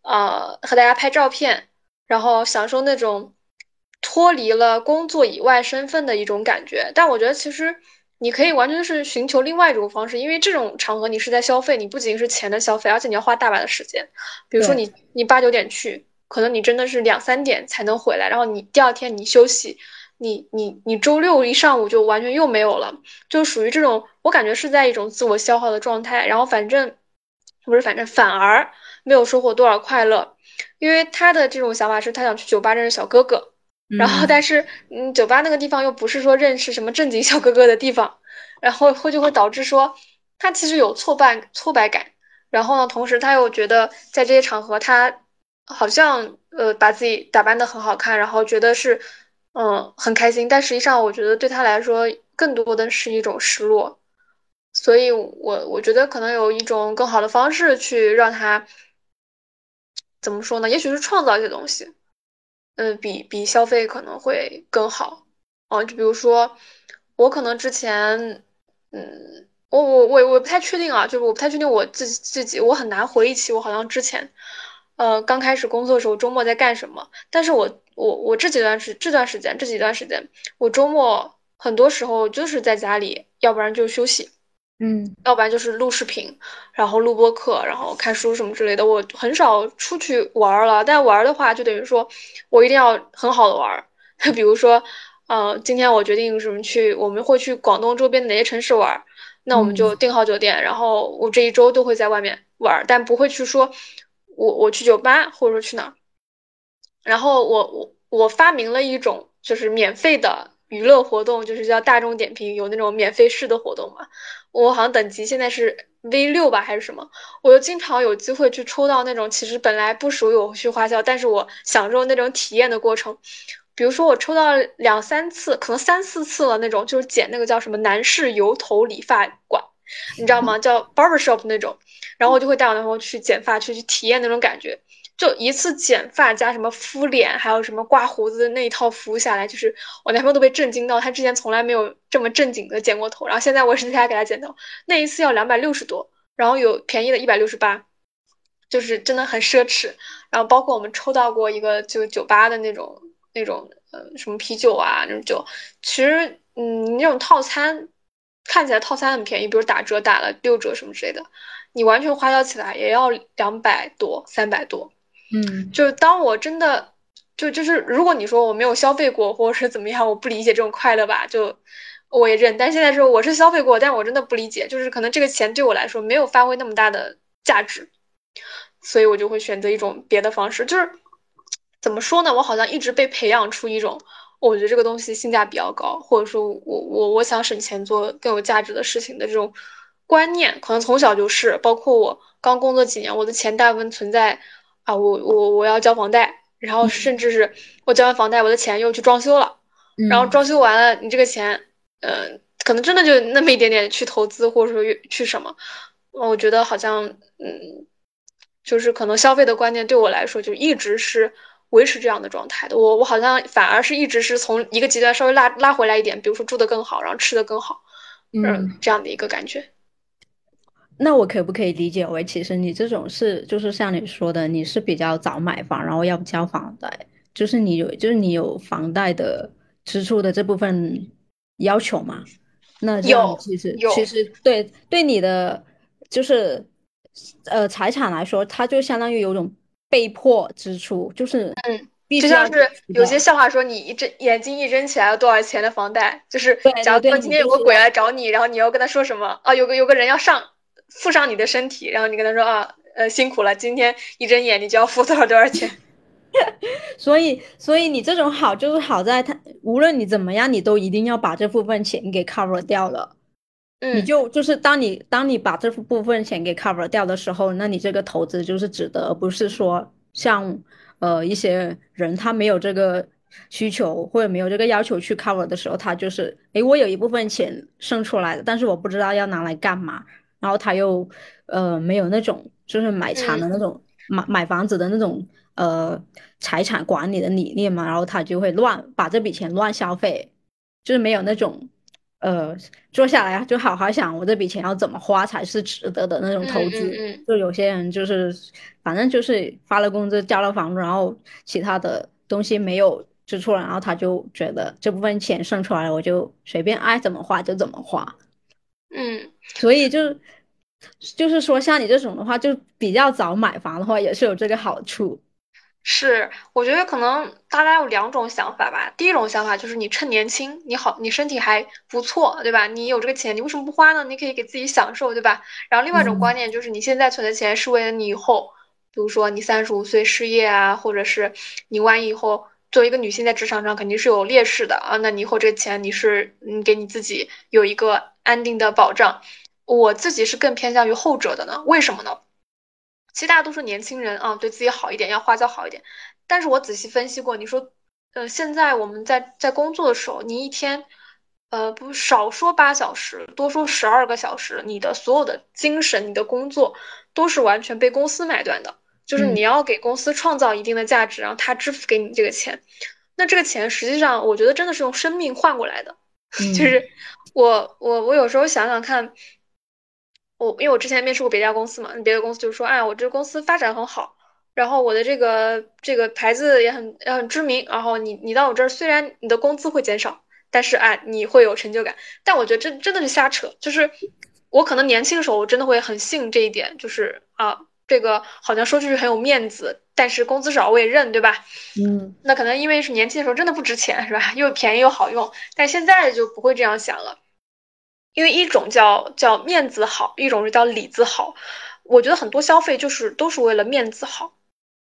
呃，和大家拍照片，然后享受那种脱离了工作以外身份的一种感觉。但我觉得其实。你可以完全是寻求另外一种方式，因为这种场合你是在消费，你不仅是钱的消费，而且你要花大把的时间。比如说你你八九点去，可能你真的是两三点才能回来，然后你第二天你休息，你你你周六一上午就完全又没有了，就属于这种，我感觉是在一种自我消耗的状态，然后反正不是反正反而没有收获多少快乐，因为他的这种想法是他想去酒吧认识小哥哥，然后但是嗯酒吧那个地方又不是说认识什么正经小哥哥的地方，然后会就会导致说他其实有挫败挫败感。然后呢？同时他又觉得在这些场合，他好像呃把自己打扮的很好看，然后觉得是嗯很开心。但实际上，我觉得对他来说，更多的是一种失落。所以，我我觉得可能有一种更好的方式去让他怎么说呢？也许是创造一些东西，嗯，比比消费可能会更好。哦，就比如说我可能之前嗯。我我我我不太确定啊，就是我不太确定我自己自己，我很难回忆起我好像之前，呃，刚开始工作的时候周末在干什么。但是我我我这几段时这段时间这几段时间，我周末很多时候就是在家里，要不然就休息，嗯，要不然就是录视频，然后录播课，然后看书什么之类的。我很少出去玩了，但玩的话就等于说我一定要很好的玩，比如说，呃，今天我决定什么去，我们会去广东周边的哪些城市玩。那我们就订好酒店，然后我这一周都会在外面玩，但不会去说，我我去酒吧或者说去哪儿。然后我我我发明了一种就是免费的娱乐活动，就是叫大众点评，有那种免费试的活动嘛。我好像等级现在是 V 六吧还是什么，我就经常有机会去抽到那种其实本来不属于我去花销，但是我享受那种体验的过程。比如说我抽到两三次，可能三四次了那种，就是剪那个叫什么男士油头理发馆，你知道吗？叫 barber shop 那种，然后我就会带我男朋友去剪发，去去体验那种感觉。就一次剪发加什么敷脸，还有什么刮胡子那一套服务下来，就是我男朋友都被震惊到，他之前从来没有这么正经的剪过头，然后现在我是在家给他剪头，那一次要两百六十多，然后有便宜的一百六十八，就是真的很奢侈。然后包括我们抽到过一个就酒吧的那种。那种呃什么啤酒啊那种酒，其实嗯那种套餐看起来套餐很便宜，比如打折打了六折什么之类的，你完全花销起来也要两百多三百多。嗯，就当我真的就就是如果你说我没有消费过或者是怎么样，我不理解这种快乐吧，就我也认。但现在说我是消费过，但我真的不理解，就是可能这个钱对我来说没有发挥那么大的价值，所以我就会选择一种别的方式，就是。怎么说呢？我好像一直被培养出一种，我觉得这个东西性价比较高，或者说我我我想省钱做更有价值的事情的这种观念，可能从小就是。包括我刚工作几年，我的钱大部分存在啊，我我我要交房贷，然后甚至是我交完房贷，我的钱又去装修了，然后装修完了，你这个钱，呃，可能真的就那么一点点去投资，或者说去什么，我觉得好像，嗯，就是可能消费的观念对我来说就一直是。维持这样的状态的我，我好像反而是一直是从一个极端稍微拉拉回来一点，比如说住的更好，然后吃的更好，嗯，这样的一个感觉。那我可不可以理解为，其实你这种是就是像你说的，你是比较早买房，然后要交房贷，就是你有就是你有房贷的支出的这部分要求吗？那这样其实其实对对你的就是呃财产来说，它就相当于有种。被迫支出就是嗯，就像是有些笑话说，你一睁眼睛一睁起来，多少钱的房贷？就是假如说今天有个鬼来找你，然后你要跟他说什么啊？有个有个人要上附上你的身体，然后你跟他说啊，呃，辛苦了，今天一睁眼你就要付多少多少钱。所以，所以你这种好就是好在他无论你怎么样，你都一定要把这部分钱给 cover 掉了。嗯，你就就是当你当你把这部分钱给 cover 掉的时候，那你这个投资就是值得，而不是说像呃一些人他没有这个需求或者没有这个要求去 cover 的时候，他就是诶，我有一部分钱剩出来的，但是我不知道要拿来干嘛，然后他又呃没有那种就是买产的那种买买房子的那种呃财产管理的理念嘛，然后他就会乱把这笔钱乱消费，就是没有那种。呃，坐下来啊，就好好想我这笔钱要怎么花才是值得的那种投资。就有些人就是，反正就是发了工资交了房租，然后其他的东西没有支出了，然后他就觉得这部分钱剩出来了，我就随便爱怎么花就怎么花。嗯，所以就就是说，像你这种的话，就比较早买房的话，也是有这个好处。是，我觉得可能大家有两种想法吧。第一种想法就是你趁年轻，你好，你身体还不错，对吧？你有这个钱，你为什么不花呢？你可以给自己享受，对吧？然后另外一种观念就是你现在存的钱是为了你以后，比如说你三十五岁失业啊，或者是你万一以后作为一个女性在职场上肯定是有劣势的啊，那你以后这个钱你是嗯给你自己有一个安定的保障。我自己是更偏向于后者的呢，为什么呢？其实大家都说年轻人啊，对自己好一点，要花销好一点。但是我仔细分析过，你说，呃，现在我们在在工作的时候，你一天，呃，不少说八小时，多说十二个小时，你的所有的精神，你的工作都是完全被公司买断的，就是你要给公司创造一定的价值，然后他支付给你这个钱。那这个钱实际上，我觉得真的是用生命换过来的。就是我我我有时候想想看。我因为我之前面试过别家公司嘛，别的公司就说，哎，我这个公司发展很好，然后我的这个这个牌子也很也很知名，然后你你到我这儿，虽然你的工资会减少，但是哎，你会有成就感。但我觉得这真的是瞎扯，就是我可能年轻的时候，我真的会很信这一点，就是啊，这个好像说出去很有面子，但是工资少我也认，对吧？嗯，那可能因为是年轻的时候真的不值钱，是吧？又便宜又好用，但现在就不会这样想了。因为一种叫叫面子好，一种是叫里子好。我觉得很多消费就是都是为了面子好。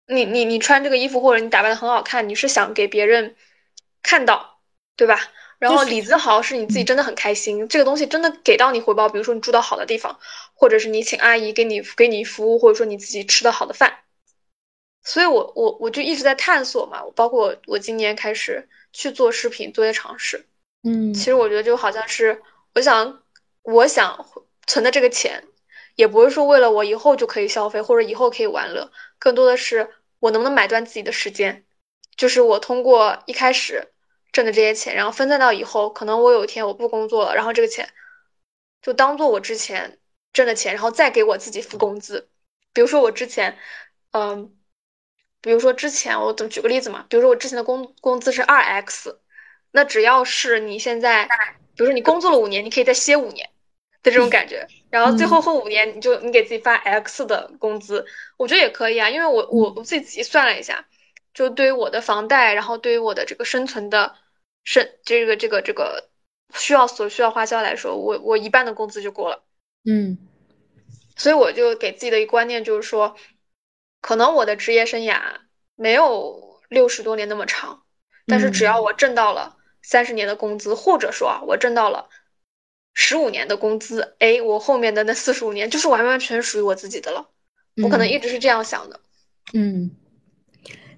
你你你穿这个衣服或者你打扮的很好看，你是想给别人看到，对吧？然后李子豪是你自己真的很开心，这个东西真的给到你回报。比如说你住到好的地方，或者是你请阿姨给你给你服务，或者说你自己吃的好的饭。所以我我我就一直在探索嘛，包括我今年开始去做视频，做些尝试。嗯，其实我觉得就好像是我想。我想存的这个钱，也不是说为了我以后就可以消费或者以后可以玩乐，更多的是我能不能买断自己的时间。就是我通过一开始挣的这些钱，然后分散到以后，可能我有一天我不工作了，然后这个钱就当做我之前挣的钱，然后再给我自己付工资。比如说我之前，嗯，比如说之前我怎么举个例子嘛，比如说我之前的工工资是二 x，那只要是你现在，比如说你工作了五年，你可以再歇五年。的这种感觉，然后最后后五年你就你给自己发 X 的工资，我觉得也可以啊，因为我我我自己仔细算了一下，就对于我的房贷，然后对于我的这个生存的生这个这个这个需要所需要花销来说，我我一半的工资就够了。嗯，所以我就给自己的一个观念就是说，可能我的职业生涯没有六十多年那么长，但是只要我挣到了三十年的工资，或者说啊，我挣到了。十五年的工资，哎，我后面的那四十五年就是完完全属于我自己的了。我可能一直是这样想的。嗯，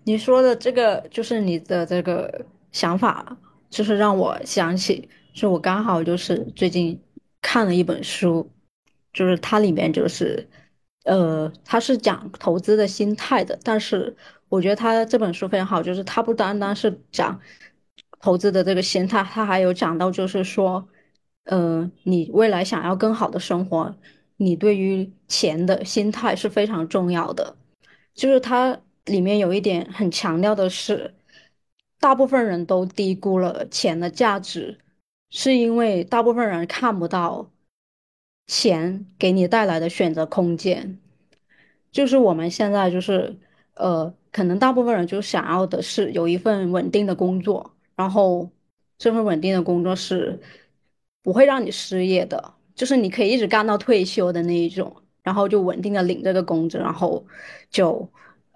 你说的这个就是你的这个想法，就是让我想起，是我刚好就是最近看了一本书，就是它里面就是，呃，它是讲投资的心态的，但是我觉得它这本书非常好，就是它不单单是讲投资的这个心态，它还有讲到就是说。呃，你未来想要更好的生活，你对于钱的心态是非常重要的。就是它里面有一点很强调的是，大部分人都低估了钱的价值，是因为大部分人看不到钱给你带来的选择空间。就是我们现在就是，呃，可能大部分人就想要的是有一份稳定的工作，然后这份稳定的工作是。不会让你失业的，就是你可以一直干到退休的那一种，然后就稳定的领这个工资，然后就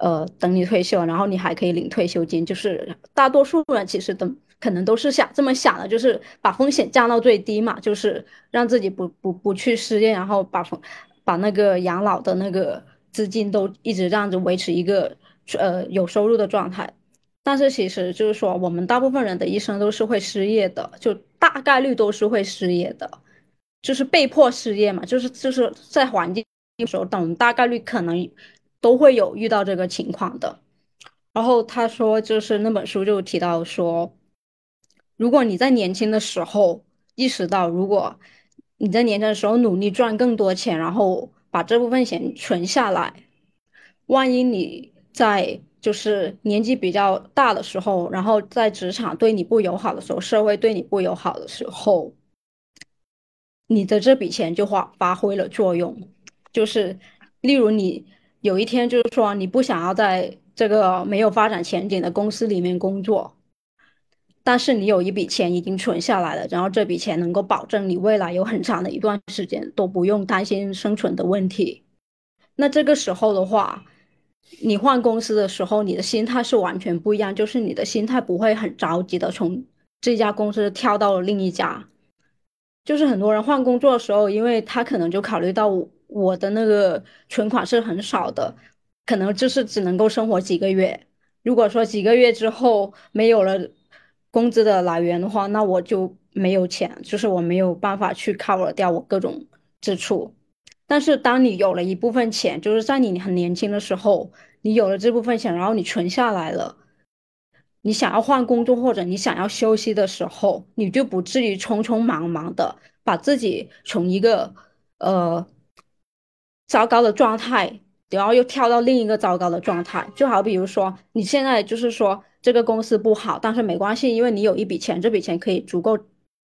呃等你退休，然后你还可以领退休金。就是大多数人其实都可能都是想这么想的，就是把风险降到最低嘛，就是让自己不不不去失业，然后把风把那个养老的那个资金都一直这样子维持一个呃有收入的状态。但是其实就是说，我们大部分人的一生都是会失业的，就大概率都是会失业的，就是被迫失业嘛，就是就是在环境的时候，等大概率可能都会有遇到这个情况的。然后他说，就是那本书就提到说，如果你在年轻的时候意识到，如果你在年轻的时候努力赚更多钱，然后把这部分钱存下来，万一你在就是年纪比较大的时候，然后在职场对你不友好的时候，社会对你不友好的时候，你的这笔钱就发发挥了作用。就是例如你有一天就是说你不想要在这个没有发展前景的公司里面工作，但是你有一笔钱已经存下来了，然后这笔钱能够保证你未来有很长的一段时间都不用担心生存的问题。那这个时候的话，你换公司的时候，你的心态是完全不一样，就是你的心态不会很着急的从这家公司跳到了另一家。就是很多人换工作的时候，因为他可能就考虑到我的那个存款是很少的，可能就是只能够生活几个月。如果说几个月之后没有了工资的来源的话，那我就没有钱，就是我没有办法去 cover 掉我各种支出。但是当你有了一部分钱，就是在你很年轻的时候，你有了这部分钱，然后你存下来了。你想要换工作或者你想要休息的时候，你就不至于匆匆忙忙的把自己从一个呃糟糕的状态，然后又跳到另一个糟糕的状态。就好比如说，你现在就是说这个公司不好，但是没关系，因为你有一笔钱，这笔钱可以足够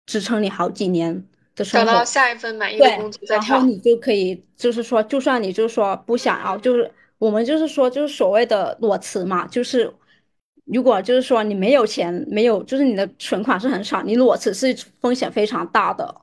支撑你好几年的生活。找到下一份满意的工作再跳。然后你就可以就是说，就算你就是说不想要，就是我们就是说就是所谓的裸辞嘛，就是。如果就是说你没有钱，没有就是你的存款是很少，你裸辞是风险非常大的，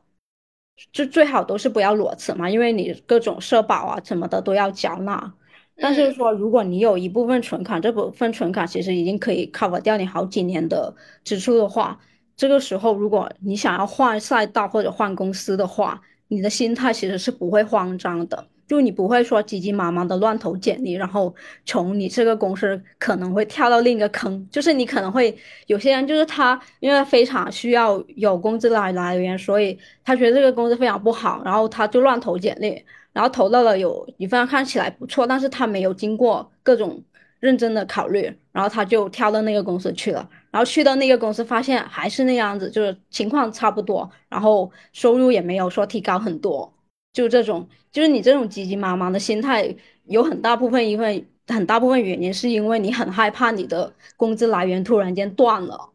就最好都是不要裸辞嘛，因为你各种社保啊什么的都要缴纳。但是说如果你有一部分存款，这部分存款其实已经可以 cover 掉你好几年的支出的话，这个时候如果你想要换赛道或者换公司的话，你的心态其实是不会慌张的。就你不会说急急忙忙的乱投简历，然后从你这个公司可能会跳到另一个坑。就是你可能会有些人就是他因为非常需要有工资来来源，所以他觉得这个公司非常不好，然后他就乱投简历，然后投到了有一份看起来不错，但是他没有经过各种认真的考虑，然后他就跳到那个公司去了，然后去到那个公司发现还是那样子，就是情况差不多，然后收入也没有说提高很多。就这种，就是你这种急急忙忙的心态，有很大部分因为很大部分原因是因为你很害怕你的工资来源突然间断了，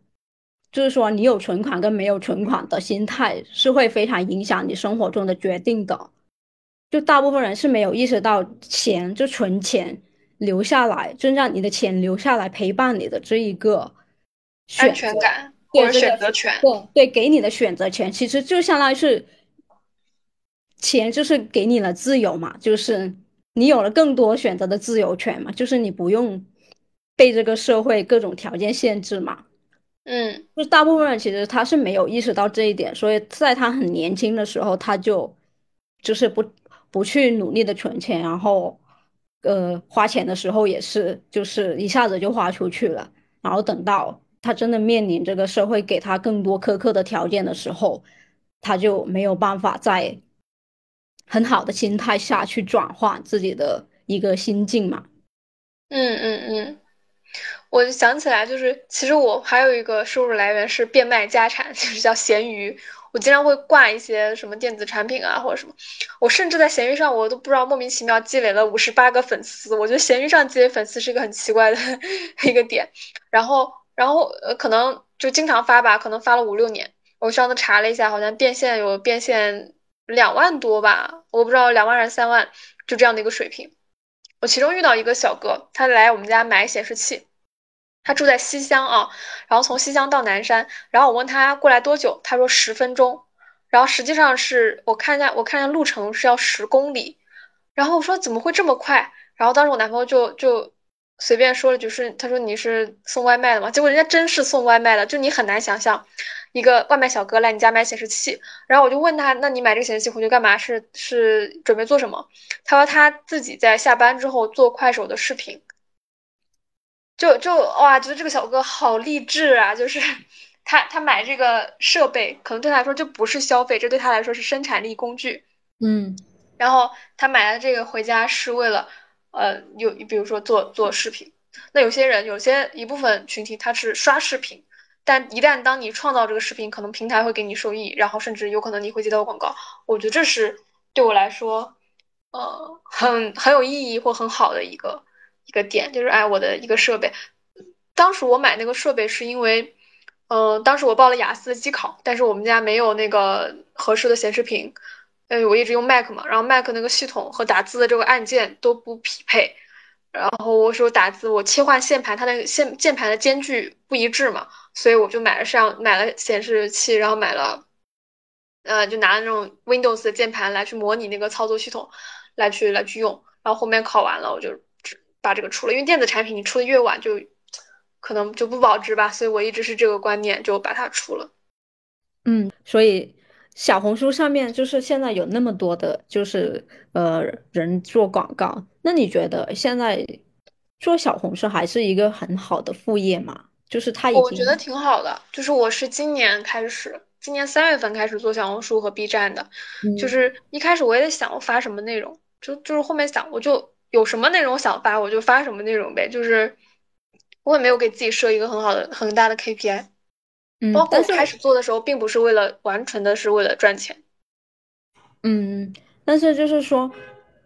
就是说你有存款跟没有存款的心态是会非常影响你生活中的决定的。就大部分人是没有意识到钱就存钱留下来，就让你的钱留下来陪伴你的这一个安全感或者选择权，对对，给你的选择权其实就相当于是。钱就是给你了自由嘛，就是你有了更多选择的自由权嘛，就是你不用被这个社会各种条件限制嘛。嗯，就大部分人其实他是没有意识到这一点，所以在他很年轻的时候，他就就是不不去努力的存钱，然后呃花钱的时候也是就是一下子就花出去了，然后等到他真的面临这个社会给他更多苛刻的条件的时候，他就没有办法再。很好的心态下去转化自己的一个心境嘛。嗯嗯嗯，我就想起来，就是其实我还有一个收入来源是变卖家产，就是叫闲鱼。我经常会挂一些什么电子产品啊，或者什么。我甚至在闲鱼上，我都不知道莫名其妙积累了五十八个粉丝。我觉得闲鱼上积累粉丝是一个很奇怪的 一个点。然后，然后呃，可能就经常发吧，可能发了五六年。我上次查了一下，好像变现有变现。两万多吧，我不知道两万还是三万，就这样的一个水平。我其中遇到一个小哥，他来我们家买显示器，他住在西乡啊，然后从西乡到南山，然后我问他过来多久，他说十分钟，然后实际上是我看一下，我看一下路程是要十公里，然后我说怎么会这么快？然后当时我男朋友就就随便说了句是，他说你是送外卖的吗？结果人家真是送外卖的，就你很难想象。一个外卖小哥来你家买显示器，然后我就问他，那你买这个显示器回去干嘛？是是准备做什么？他说他自己在下班之后做快手的视频，就就哇，觉得这个小哥好励志啊！就是 他他买这个设备，可能对他来说就不是消费，这对他来说是生产力工具。嗯，然后他买了这个回家是为了，呃，有比如说做做视频。那有些人有些一部分群体他是刷视频。但一旦当你创造这个视频，可能平台会给你收益，然后甚至有可能你会接到广告。我觉得这是对我来说，呃，很很有意义或很好的一个一个点，就是哎，我的一个设备。当时我买那个设备是因为，嗯，当时我报了雅思的机考，但是我们家没有那个合适的显示屏，哎，我一直用 Mac 嘛，然后 Mac 那个系统和打字的这个按键都不匹配。然后我说打字，我切换键盘，它那个键键盘的间距不一致嘛，所以我就买了上买了显示器，然后买了，呃，就拿那种 Windows 的键盘来去模拟那个操作系统，来去来去用。然后后面考完了，我就把这个出了，因为电子产品你出的越晚，就可能就不保值吧，所以我一直是这个观念，就把它出了。嗯，所以小红书上面就是现在有那么多的，就是呃人做广告。那你觉得现在做小红书还是一个很好的副业吗？就是它已经，我觉得挺好的。就是我是今年开始，今年三月份开始做小红书和 B 站的。就是一开始我也在想我发什么内容，就就是后面想我就有什么内容想发我就发什么内容呗。就是我也没有给自己设一个很好的很大的 KPI。嗯，包括我开始做的时候，并不是为了完全的是为了赚钱。嗯，但是就是说，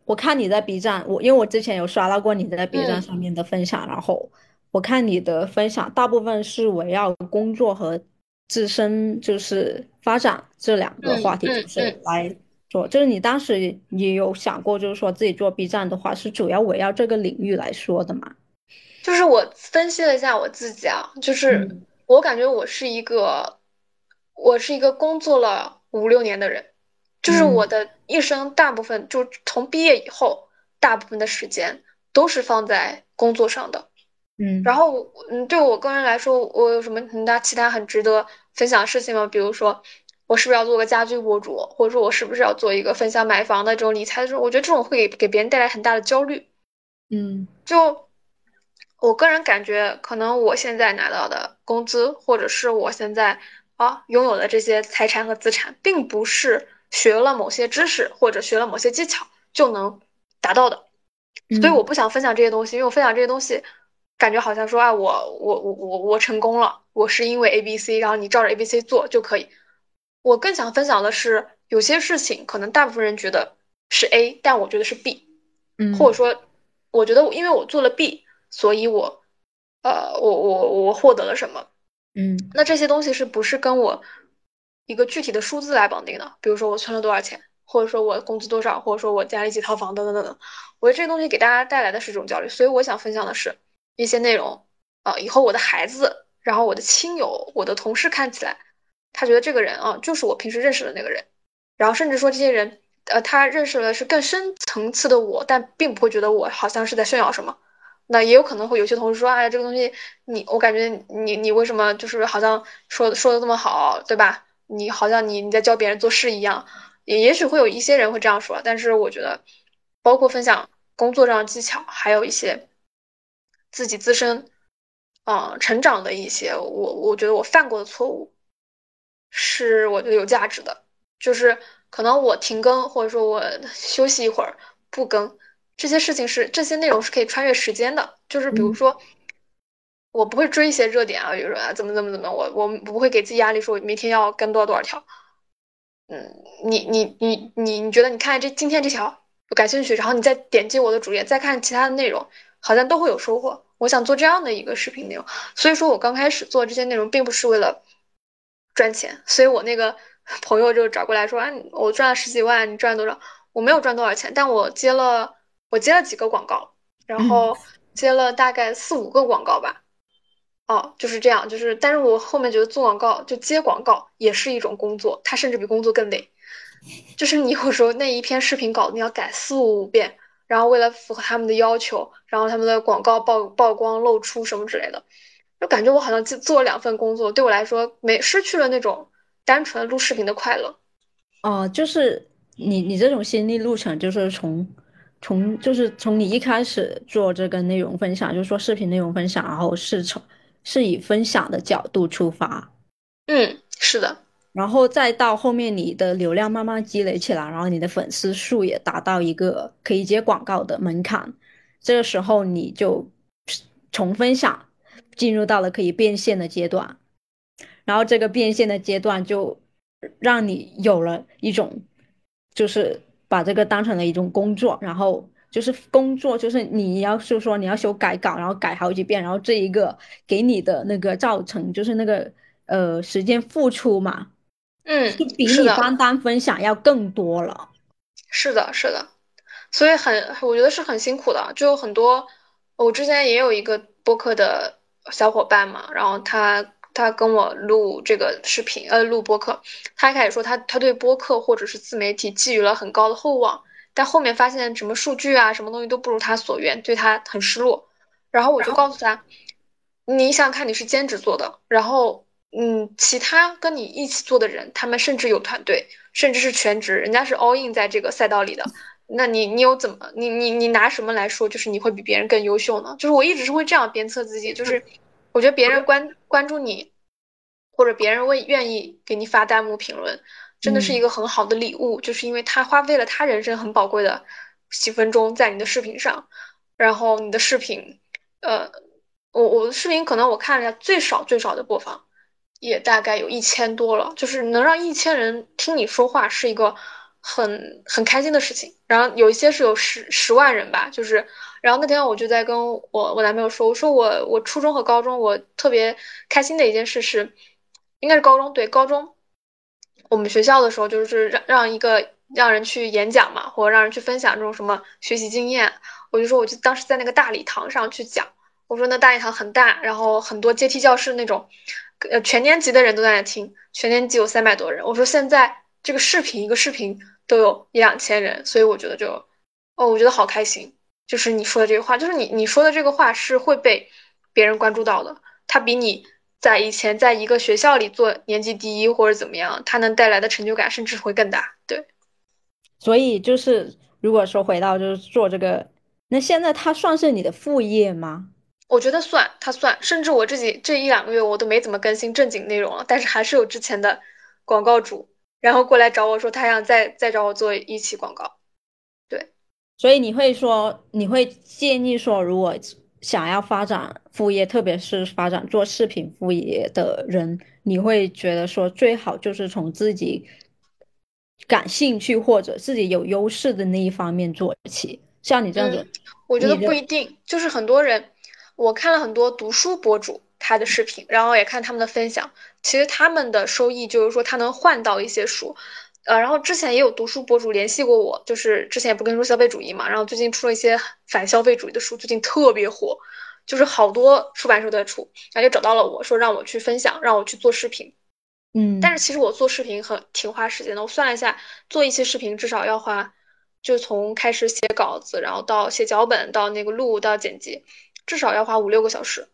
我看你在 B 站，我因为我之前有刷到过你在 B 站上面的分享，然后我看你的分享大部分是围绕工作和自身就是发展这两个话题，就是来做。就是你当时也有想过，就是说自己做 B 站的话，是主要围绕这个领域来说的吗？就是我分析了一下我自己啊，就是。我感觉我是一个，我是一个工作了五六年的人，就是我的一生大部分就从毕业以后，大部分的时间都是放在工作上的。嗯，然后嗯，对我个人来说，我有什么很大其他很值得分享的事情吗？比如说，我是不是要做个家居博主，或者说我是不是要做一个分享买房的这种理财的这种？我觉得这种会给给别人带来很大的焦虑。嗯，就。我个人感觉，可能我现在拿到的工资，或者是我现在啊拥有的这些财产和资产，并不是学了某些知识或者学了某些技巧就能达到的。所以我不想分享这些东西，因为我分享这些东西，感觉好像说啊，我我我我我成功了，我是因为 A B C，然后你照着 A B C 做就可以。我更想分享的是，有些事情可能大部分人觉得是 A，但我觉得是 B，嗯，或者说，我觉得因为我做了 B。所以，我，呃，我我我获得了什么？嗯，那这些东西是不是跟我一个具体的数字来绑定的？比如说我存了多少钱，或者说我工资多少，或者说我家里几套房等等等等。我觉得这些东西给大家带来的是这种焦虑。所以我想分享的是一些内容，啊，以后我的孩子，然后我的亲友，我的同事看起来，他觉得这个人啊，就是我平时认识的那个人，然后甚至说这些人，呃，他认识的是更深层次的我，但并不会觉得我好像是在炫耀什么。那也有可能会有些同事说，哎，这个东西你，我感觉你你为什么就是好像说说的这么好，对吧？你好像你你在教别人做事一样，也也许会有一些人会这样说，但是我觉得，包括分享工作上的技巧，还有一些自己自身，嗯，成长的一些，我我觉得我犯过的错误，是我觉得有价值的，就是可能我停更或者说我休息一会儿不更。这些事情是这些内容是可以穿越时间的，就是比如说，我不会追一些热点啊，比如说啊怎么怎么怎么，我我不会给自己压力说明天要跟多少多少条。嗯，你你你你你觉得你看这今天这条我感兴趣，然后你再点击我的主页再看其他的内容，好像都会有收获。我想做这样的一个视频内容，所以说我刚开始做这些内容并不是为了赚钱，所以我那个朋友就找过来说，啊，我赚了十几万，你赚多少？我没有赚多少钱，但我接了。我接了几个广告，然后接了大概四五个广告吧，哦，就是这样，就是，但是我后面觉得做广告就接广告也是一种工作，它甚至比工作更累，就是你有时候那一篇视频稿你要改四五遍，然后为了符合他们的要求，然后他们的广告曝曝光露出什么之类的，就感觉我好像做做了两份工作，对我来说没失去了那种单纯录视频的快乐。哦，就是你你这种心理路程就是从。从就是从你一开始做这个内容分享，就是说视频内容分享，然后是从是以分享的角度出发，嗯，是的，然后再到后面你的流量慢慢积累起来，然后你的粉丝数也达到一个可以接广告的门槛，这个时候你就从分享进入到了可以变现的阶段，然后这个变现的阶段就让你有了一种就是。把这个当成了一种工作，然后就是工作，就是你要是说你要修改稿，然后改好几遍，然后这一个给你的那个造成就是那个呃时间付出嘛，嗯，就比你单单分享要更多了。是的，是的，所以很我觉得是很辛苦的，就有很多我之前也有一个播客的小伙伴嘛，然后他他跟我录这个视频，呃，录播客，他一开始说他他对播客或者是自媒体寄予了很高的厚望，但后面发现什么数据啊，什么东西都不如他所愿，对他很失落。然后我就告诉他，你想想看，你是兼职做的，然后嗯，其他跟你一起做的人，他们甚至有团队，甚至是全职，人家是 all in 在这个赛道里的。那你你有怎么你你你拿什么来说，就是你会比别人更优秀呢？就是我一直是会这样鞭策自己，就是我觉得别人关关注你，或者别人为愿意给你发弹幕评论，真的是一个很好的礼物，就是因为他花费了他人生很宝贵的几分钟在你的视频上，然后你的视频，呃，我我的视频可能我看了一下，最少最少的播放也大概有一千多了，就是能让一千人听你说话是一个。很很开心的事情，然后有一些是有十十万人吧，就是，然后那天我就在跟我我男朋友说，我说我我初中和高中我特别开心的一件事是，应该是高中对高中，我们学校的时候就是让让一个让人去演讲嘛，或者让人去分享这种什么学习经验，我就说我就当时在那个大礼堂上去讲，我说那大礼堂很大，然后很多阶梯教室那种，呃全年级的人都在那听，全年级有三百多人，我说现在这个视频一个视频。都有一两千人，所以我觉得就，哦，我觉得好开心。就是你说的这个话，就是你你说的这个话是会被别人关注到的。他比你在以前在一个学校里做年级第一或者怎么样，他能带来的成就感甚至会更大。对，所以就是如果说回到就是做这个，那现在它算是你的副业吗？我觉得算，它算。甚至我这几这一两个月我都没怎么更新正经内容了，但是还是有之前的广告主。然后过来找我说，他想再再找我做一期广告，对，所以你会说，你会建议说，如果想要发展副业，特别是发展做视频副业的人，你会觉得说，最好就是从自己感兴趣或者自己有优势的那一方面做起。像你这样子，我觉得不一定，就是很多人，我看了很多读书博主。他的视频，然后也看他们的分享，其实他们的收益就是说他能换到一些书，呃，然后之前也有读书博主联系过我，就是之前也不跟你说消费主义嘛，然后最近出了一些反消费主义的书，最近特别火，就是好多出版社都在出，然后就找到了我说让我去分享，让我去做视频，嗯，但是其实我做视频很挺花时间的，我算了一下，做一期视频至少要花，就从开始写稿子，然后到写脚本，到那个录，到剪辑，至少要花五六个小时。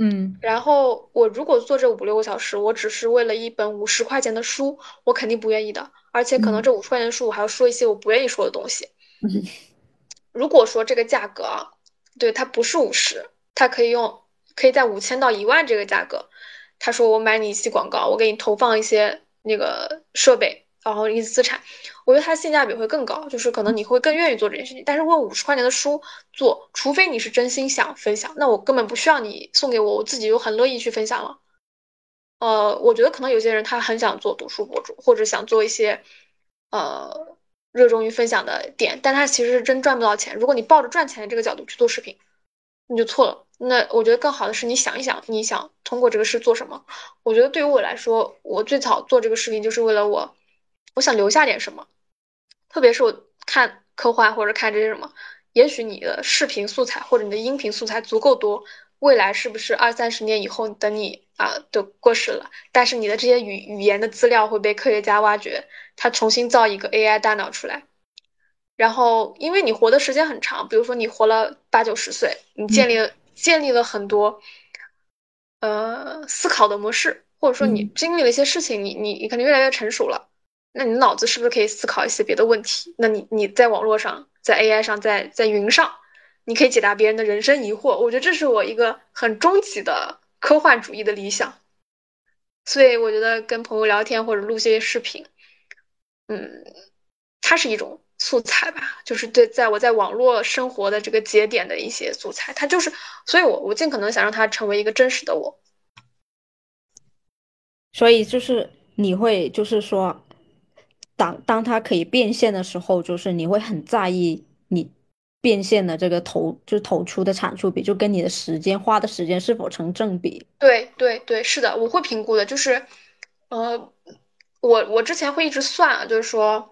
嗯，然后我如果做这五六个小时，我只是为了一本五十块钱的书，我肯定不愿意的。而且可能这五十块钱的书，我还要说一些我不愿意说的东西。如果说这个价格啊，对它不是五十，它可以用可以在五千到一万这个价格，他说我买你一期广告，我给你投放一些那个设备。然后一些资产，我觉得它性价比会更高，就是可能你会更愿意做这件事情。但是问五十块钱的书做，除非你是真心想分享，那我根本不需要你送给我，我自己就很乐意去分享了。呃，我觉得可能有些人他很想做读书博主，或者想做一些呃热衷于分享的点，但他其实是真赚不到钱。如果你抱着赚钱的这个角度去做视频，你就错了。那我觉得更好的是你想一想，你想通过这个事做什么？我觉得对于我来说，我最早做这个视频就是为了我。我想留下点什么，特别是我看科幻或者看这些什么，也许你的视频素材或者你的音频素材足够多，未来是不是二三十年以后等你啊都过世了，但是你的这些语语言的资料会被科学家挖掘，他重新造一个 AI 大脑出来，然后因为你活的时间很长，比如说你活了八九十岁，你建立建立了很多呃思考的模式，或者说你经历了一些事情，你你你可能越来越成熟了。那你脑子是不是可以思考一些别的问题？那你你在网络上，在 AI 上，在在云上，你可以解答别人的人生疑惑。我觉得这是我一个很终极的科幻主义的理想。所以我觉得跟朋友聊天或者录些视频，嗯，它是一种素材吧，就是对在我在网络生活的这个节点的一些素材。它就是，所以我我尽可能想让它成为一个真实的我。所以就是你会就是说。当当它可以变现的时候，就是你会很在意变现的这个投，就投出的产出比，就跟你的时间花的时间是否成正比。对对对，是的，我会评估的。就是，呃，我我之前会一直算啊，就是说，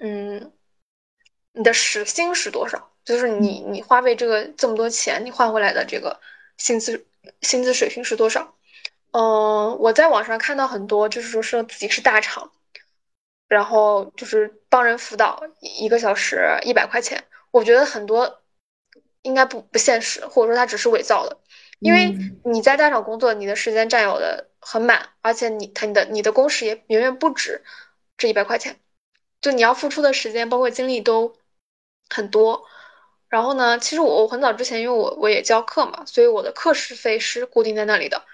嗯，你的时薪是多少？就是你你花费这个这么多钱，你换回来的这个薪资薪资水平是多少？嗯，我在网上看到很多，就是说说自己是大厂，然后就是帮人辅导一个小时一百块钱，我觉得很多应该不不现实，或者说它只是伪造的，因为你在大厂工作，你的时间占有的很满，而且你他你的你的工时也远远不止这一百块钱，就你要付出的时间包括精力都很多。然后呢，其实我我很早之前，因为我我也教课嘛，所以我的课时费是固定在那里的。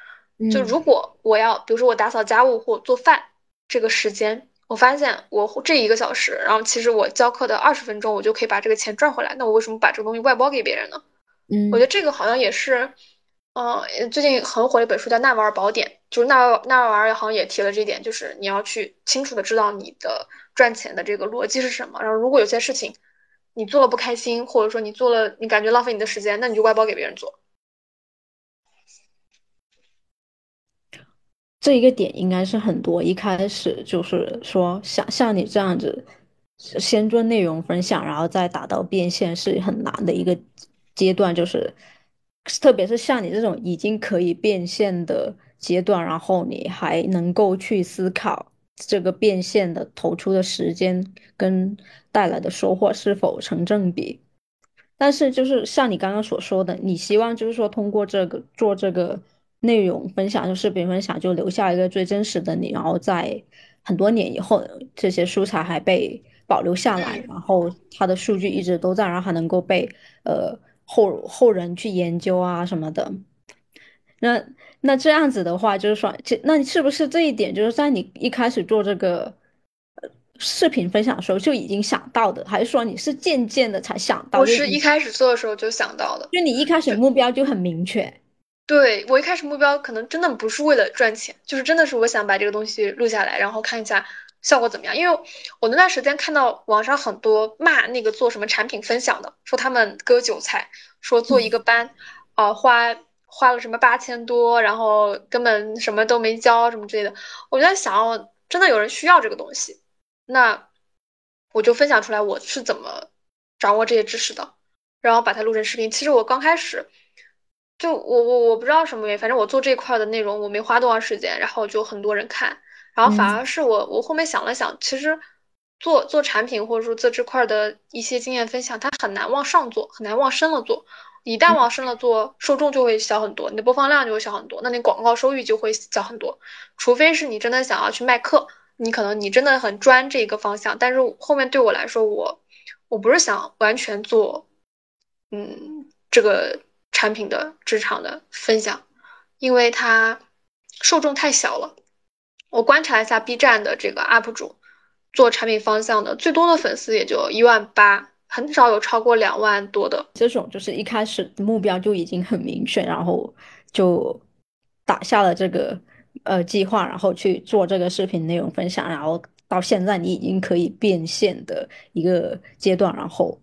就如果我要，比如说我打扫家务或做饭这个时间，我发现我这一个小时，然后其实我教课的二十分钟，我就可以把这个钱赚回来。那我为什么把这个东西外包给别人呢？嗯，我觉得这个好像也是，嗯，最近很火的一本书叫《纳瓦尔宝典》，就是纳瓦纳瓦尔好像也提了这一点，就是你要去清楚的知道你的赚钱的这个逻辑是什么。然后如果有些事情你做了不开心，或者说你做了你感觉浪费你的时间，那你就外包给别人做。这一个点应该是很多一开始就是说像像你这样子，先做内容分享，然后再达到变现是很难的一个阶段，就是特别是像你这种已经可以变现的阶段，然后你还能够去思考这个变现的投出的时间跟带来的收获是否成正比。但是就是像你刚刚所说的，你希望就是说通过这个做这个。内容分享就视频分享，就留下一个最真实的你，然后在很多年以后，这些素材还被保留下来，然后它的数据一直都在，然后还能够被呃后后人去研究啊什么的。那那这样子的话，就是说，那你是不是这一点就是在你一开始做这个视频分享的时候就已经想到的，还是说你是渐渐的才想到？我是一开始做的时候就想到的，就你一开始目标就很明确。对我一开始目标可能真的不是为了赚钱，就是真的是我想把这个东西录下来，然后看一下效果怎么样。因为我那段时间看到网上很多骂那个做什么产品分享的，说他们割韭菜，说做一个班，啊花花了什么八千多，然后根本什么都没教什么之类的。我就在想，真的有人需要这个东西，那我就分享出来我是怎么掌握这些知识的，然后把它录成视频。其实我刚开始。就我我我不知道什么原因，反正我做这块的内容我没花多长时间，然后就很多人看，然后反而是我我后面想了想，其实做做产品或者说做这块的一些经验分享，它很难往上做，很难往深了做。一旦往深了做，受众就会小很多，你的播放量就会小很多，那你广告收益就会小很多。除非是你真的想要去卖课，你可能你真的很专这个方向。但是后面对我来说，我我不是想完全做，嗯，这个。产品的职场的分享，因为它受众太小了。我观察一下 B 站的这个 UP 主做产品方向的，最多的粉丝也就一万八，很少有超过两万多的。这种就是一开始目标就已经很明确，然后就打下了这个呃计划，然后去做这个视频内容分享，然后到现在你已经可以变现的一个阶段，然后。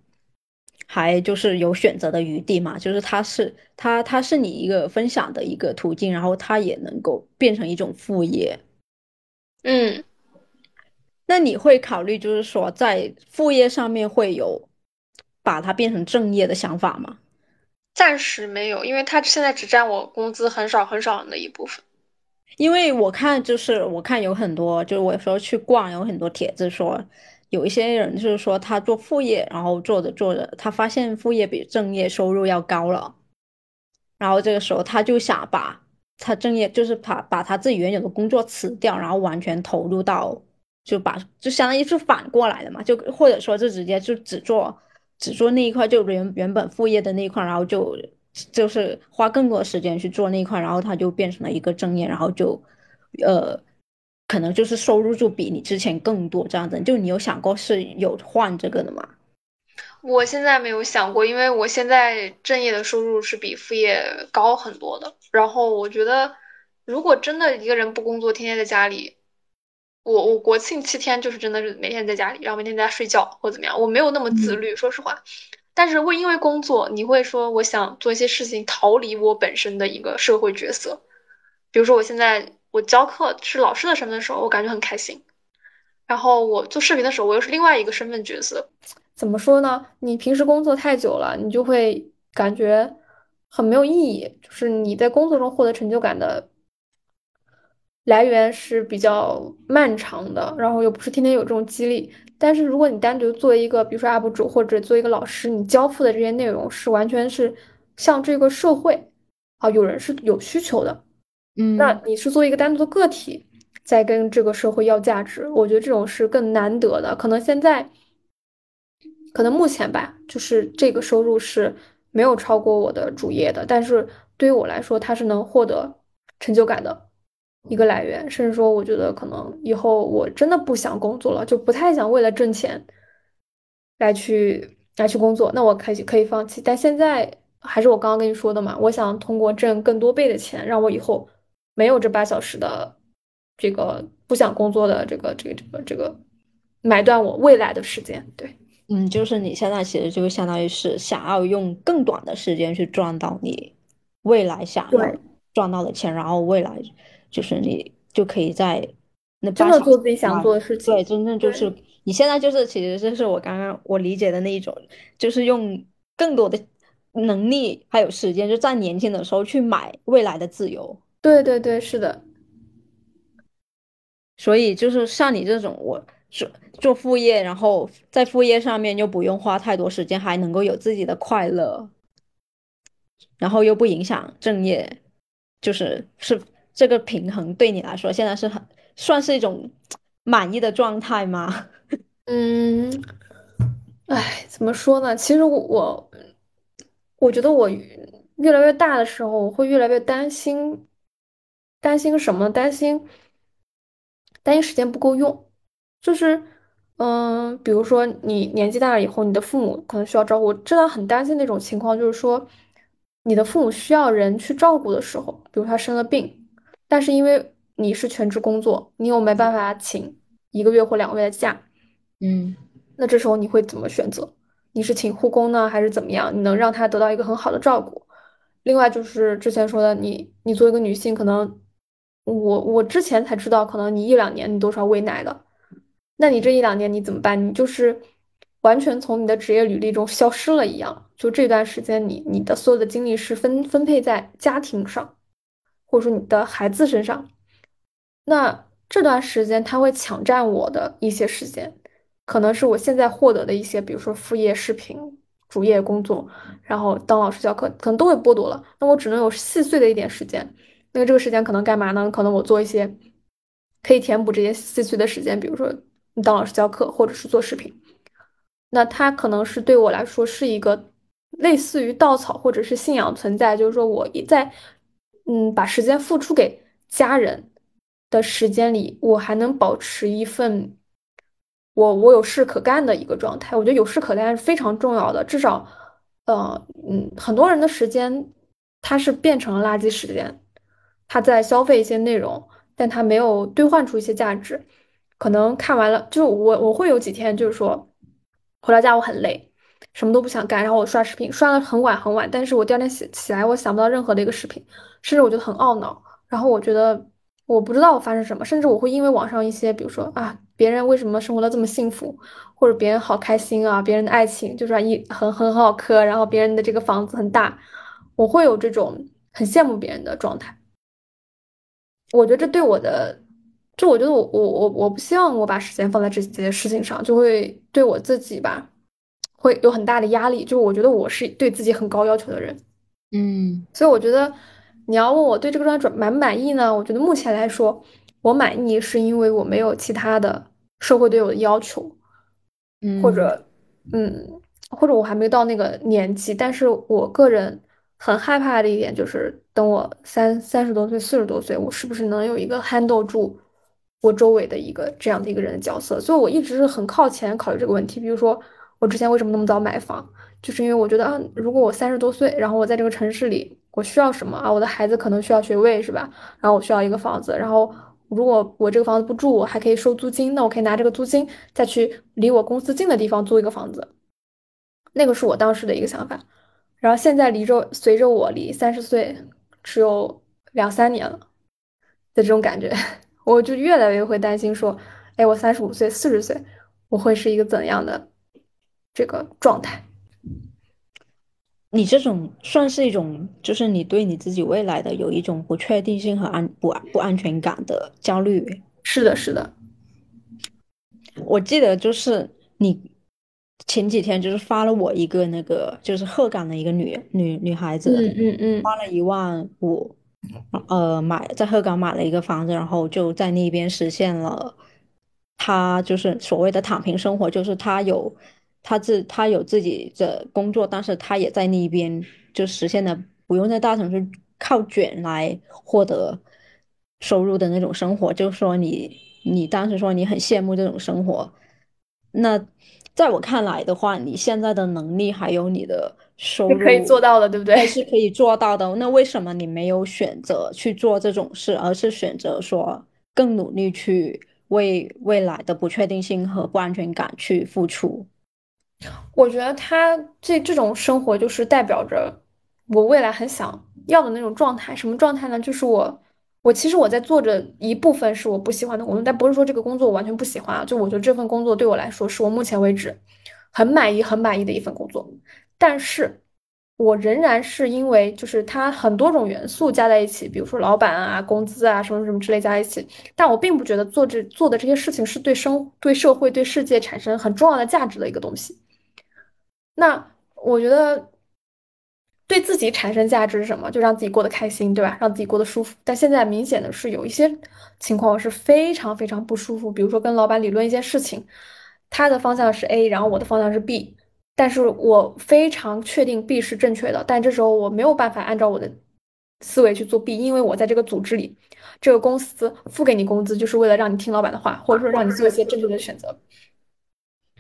还就是有选择的余地嘛，就是它是它它是你一个分享的一个途径，然后它也能够变成一种副业。嗯，那你会考虑就是说在副业上面会有把它变成正业的想法吗？暂时没有，因为它现在只占我工资很少很少的一部分。因为我看就是我看有很多，就是我有时候去逛，有很多帖子说。有一些人就是说他做副业，然后做着做着，他发现副业比正业收入要高了，然后这个时候他就想把他正业，就是把把他自己原有的工作辞掉，然后完全投入到，就把就相当于是反过来的嘛，就或者说就直接就只做只做那一块，就原原本副业的那一块，然后就就是花更多时间去做那一块，然后他就变成了一个正业，然后就呃。可能就是收入就比你之前更多这样子，就你有想过是有换这个的吗？我现在没有想过，因为我现在正业的收入是比副业高很多的。然后我觉得，如果真的一个人不工作，天天在家里，我我国庆七天就是真的是每天在家里，然后每天在家睡觉或怎么样，我没有那么自律，说实话。但是会因为工作，你会说我想做一些事情逃离我本身的一个社会角色，比如说我现在。我教课是老师的身份的时候，我感觉很开心。然后我做视频的时候，我又是另外一个身份角色。怎么说呢？你平时工作太久了，你就会感觉很没有意义，就是你在工作中获得成就感的来源是比较漫长的，然后又不是天天有这种激励。但是如果你单独作为一个，比如说 UP 主或者做一个老师，你交付的这些内容是完全是向这个社会啊，有人是有需求的，嗯那你是作为一个单独的个体在跟这个社会要价值，我觉得这种是更难得的。可能现在，可能目前吧，就是这个收入是没有超过我的主业的，但是对于我来说，它是能获得成就感的一个来源，甚至说，我觉得可能以后我真的不想工作了，就不太想为了挣钱来去来去工作，那我可以可以放弃。但现在还是我刚刚跟你说的嘛，我想通过挣更多倍的钱，让我以后没有这八小时的这个不想工作的这个这个这个这个买断我未来的时间。对嗯，就是你现在其实就相当于是想要用更短的时间去赚到你未来想要，赚到的钱，然后未来就是你就可以在那真的做自己想，做的事情对，真正就是你现在就是其实这是我刚刚我理解的那一种，就是用更多的能力还有时间，就在年轻的时候去买未来的自由。对对对，是的。所以就是像你这种，我做做副业，然后在副业上面又不用花太多时间，还能够有自己的快乐，然后又不影响正业，就是是这个平衡对你来说现在是很算是一种满意的状态吗？嗯，哎，怎么说呢？其实我我我觉得我越来越大的时候，我会越来越担心，担心什么？担心担心时间不够用，就是，嗯，比如说你年纪大了以后，你的父母可能需要照顾，我真的很担心那种情况，就是说你的父母需要人去照顾的时候，比如他生了病，但是因为你是全职工作，你又没办法请一个月或两个月的假。嗯那这时候你会怎么选择？你是请护工呢，还是怎么样？你能让他得到一个很好的照顾。另外就是之前说的，你你作为一个女性，可能我我之前才知道，可能你一两年你都是要喂奶的。那你这一两年你怎么办？你就是完全从你的职业履历中消失了一样。就这段时间你，你的所有的精力是分分配在家庭上，或者说你的孩子身上。那这段时间他会抢占我的一些时间，可能是我现在获得的一些，比如说副业视频、主业工作，然后当老师教课，可能都会剥夺了。那我只能有细碎的一点时间。那个这个时间可能干嘛呢？可能我做一些可以填补这些细碎的时间，比如说你当老师教课，或者是做视频。那它可能是对我来说是一个类似于稻草或者是信仰存在，就是说我一在嗯把时间付出给家人的时间里，我还能保持一份我我有事可干的一个状态。我觉得有事可干是非常重要的，至少呃嗯很多人的时间它是变成了垃圾时间，他在消费一些内容，但他没有兑换出一些价值。可能看完了，就我我会有几天就是说。回到家我很累，什么都不想干，然后我刷视频，刷的很晚很晚，但是我第二天起起来，我想不到任何的一个视频，甚至我觉得很懊恼，然后我觉得我不知道我发生什么，甚至我会因为网上一些，比如说啊，别人为什么生活的这么幸福，或者别人好开心啊，别人的爱情就是一很很好磕，然后别人的这个房子很大，我会有这种很羡慕别人的状态。我觉得这对我的，就我觉得我我我我不希望我把时间放在这些事情上，就会对我自己吧，会有很大的压力。就我觉得我是对自己很高要求的人，嗯所以我觉得你要问我对这个专业满不满意呢？我觉得目前来说，我满意是因为我没有其他的社会对我的要求，或嗯者嗯，或者我还没到那个年纪，但是我个人很害怕的一点就是，等我三三十多岁、四十多岁，我是不是能有一个 handle 住我周围的一个这样的一个人的角色？所以我一直是很靠前考虑这个问题。比如说，我之前为什么那么早买房，就是因为我觉得啊，如果我三十多岁，然后我在这个城市里，我需要什么啊？我的孩子可能需要学位，是吧？然后我需要一个房子，然后如果我这个房子不住，我还可以收租金，那我可以拿这个租金再去离我公司近的地方租一个房子。那个是我当时的一个想法。然后现在离着随着我离三十岁只有两三年了的这种感觉，我就越来越会担心说，哎，我三十五岁、四十岁，我会是一个怎样的这个状态。你这种算是一种，就是你对你自己未来的有一种不确定性和安不不安全感的焦虑。是的，是的。我记得就是你前几天就是发了我一个那个就是鹤岗的一个女女女孩子，嗯嗯嗯，花了一万五，呃，买在鹤岗买了一个房子，然后就在那边实现了，她就是所谓的躺平生活，就是她有她自她有自己的工作，但是她也在那边就实现了不用在大城市靠卷来获得收入的那种生活，就是说你。你当时说你很羡慕这种生活，那在我看来的话，你现在的能力还有你的收入可以做到的，对不对？是可以做到的。那为什么你没有选择去做这种事，而是选择说更努力去为未来的不确定性和不安全感去付出？我觉得他这这种生活就是代表着我未来很想要的那种状态。什么状态呢？就是我。我其实我在做着一部分是我不喜欢的工作，但不是说这个工作我完全不喜欢啊。就我觉得这份工作对我来说是我目前为止很满意、很满意的一份工作。但是，我仍然是因为就是它很多种元素加在一起，比如说老板啊、工资啊什么什么之类加在一起，但我并不觉得做这做的这些事情是对生、对社会、对世界产生很重要的价值的一个东西。那我觉得。对自己产生价值是什么？就让自己过得开心，对吧？让自己过得舒服。但现在明显的是有一些情况是非常非常不舒服，比如说跟老板理论一件事情，他的方向是 A，然后我的方向是 B，但是我非常确定 B 是正确的，但这时候我没有办法按照我的思维去做 B，因为我在这个组织里，这个公司付给你工资就是为了让你听老板的话，或者说让你做一些正确的选择。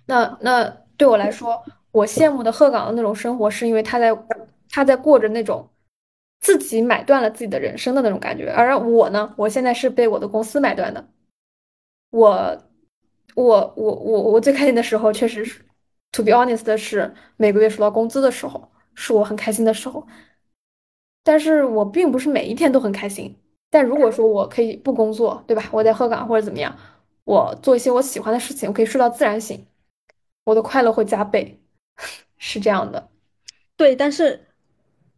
那那对我来说，我羡慕的鹤岗的那种生活，是因为他在。他在过着那种自己买断了自己的人生的那种感觉，而我呢，我现在是被我的公司买断的。我，我，我，我，我最开心的时候，确实是，to be honest 的是每个月收到工资的时候，是我很开心的时候。但是我并不是每一天都很开心。但如果说我可以不工作，对吧？我在鹤岗或者怎么样，我做一些我喜欢的事情，我可以睡到自然醒，我的快乐会加倍，是这样的。对，但是。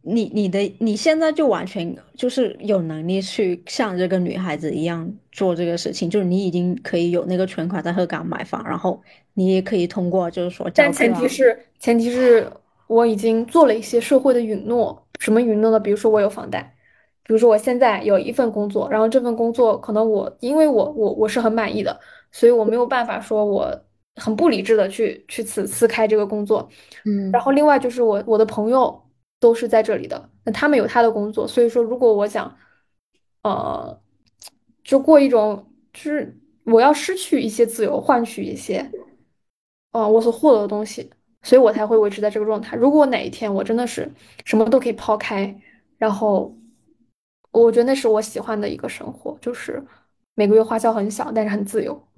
你你的你现在就完全就是有能力去像这个女孩子一样做这个事情，就是你已经可以有那个存款在鹤岗买房，然后你也可以通过就是说，但前提是前提是我已经做了一些社会的允诺，什么允诺呢？比如说我有房贷，比如说我现在有一份工作，然后这份工作可能我因为我我我是很满意的，所以我没有办法说我很不理智的去去辞辞开这个工作，嗯，然后另外就是我我的朋友。都是在这里的，那他们有他的工作，所以说如果我想，呃，就过一种，就是我要失去一些自由，换取一些，呃，我所获得的东西，所以我才会维持在这个状态。如果哪一天我真的是什么都可以抛开，然后我觉得那是我喜欢的一个生活，就是每个月花销很小，但是很自由。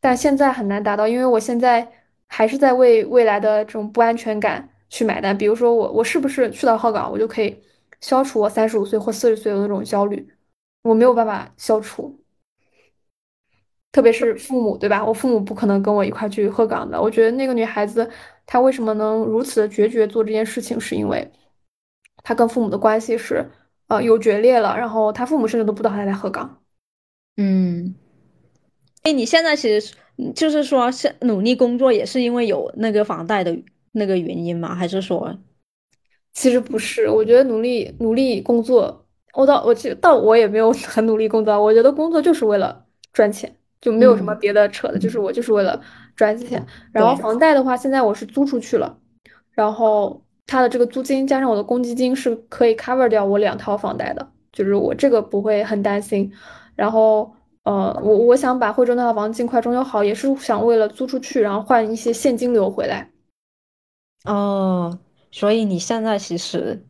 但现在很难达到，因为我现在还是在为未来的这种不安全感。去买单，比如说我我是不是去到鹤岗，我就可以消除我三十五岁或四十岁的那种焦虑？我没有办法消除，特别是父母，对吧？我父母不可能跟我一块去鹤岗的。我觉得那个女孩子她为什么能如此的决绝做这件事情，是因为她跟父母的关系是呃有决裂了，然后她父母甚至都不知道她在鹤岗。嗯，哎，你现在其实就是说是努力工作，也是因为有那个房贷的。那个原因吗？还是说，其实不是？我觉得努力努力工作，我倒我其实倒我也没有很努力工作。我觉得工作就是为了赚钱，就没有什么别的扯的，就是我就是为了赚钱。然后房贷的话，现在我是租出去了，然后他的这个租金加上我的公积金是可以 cover 掉我两套房贷的，就是我这个不会很担心。然后呃，我我想把惠州那套房尽快装修好，也是想为了租出去，然后换一些现金流回来。哦，所以你现在其实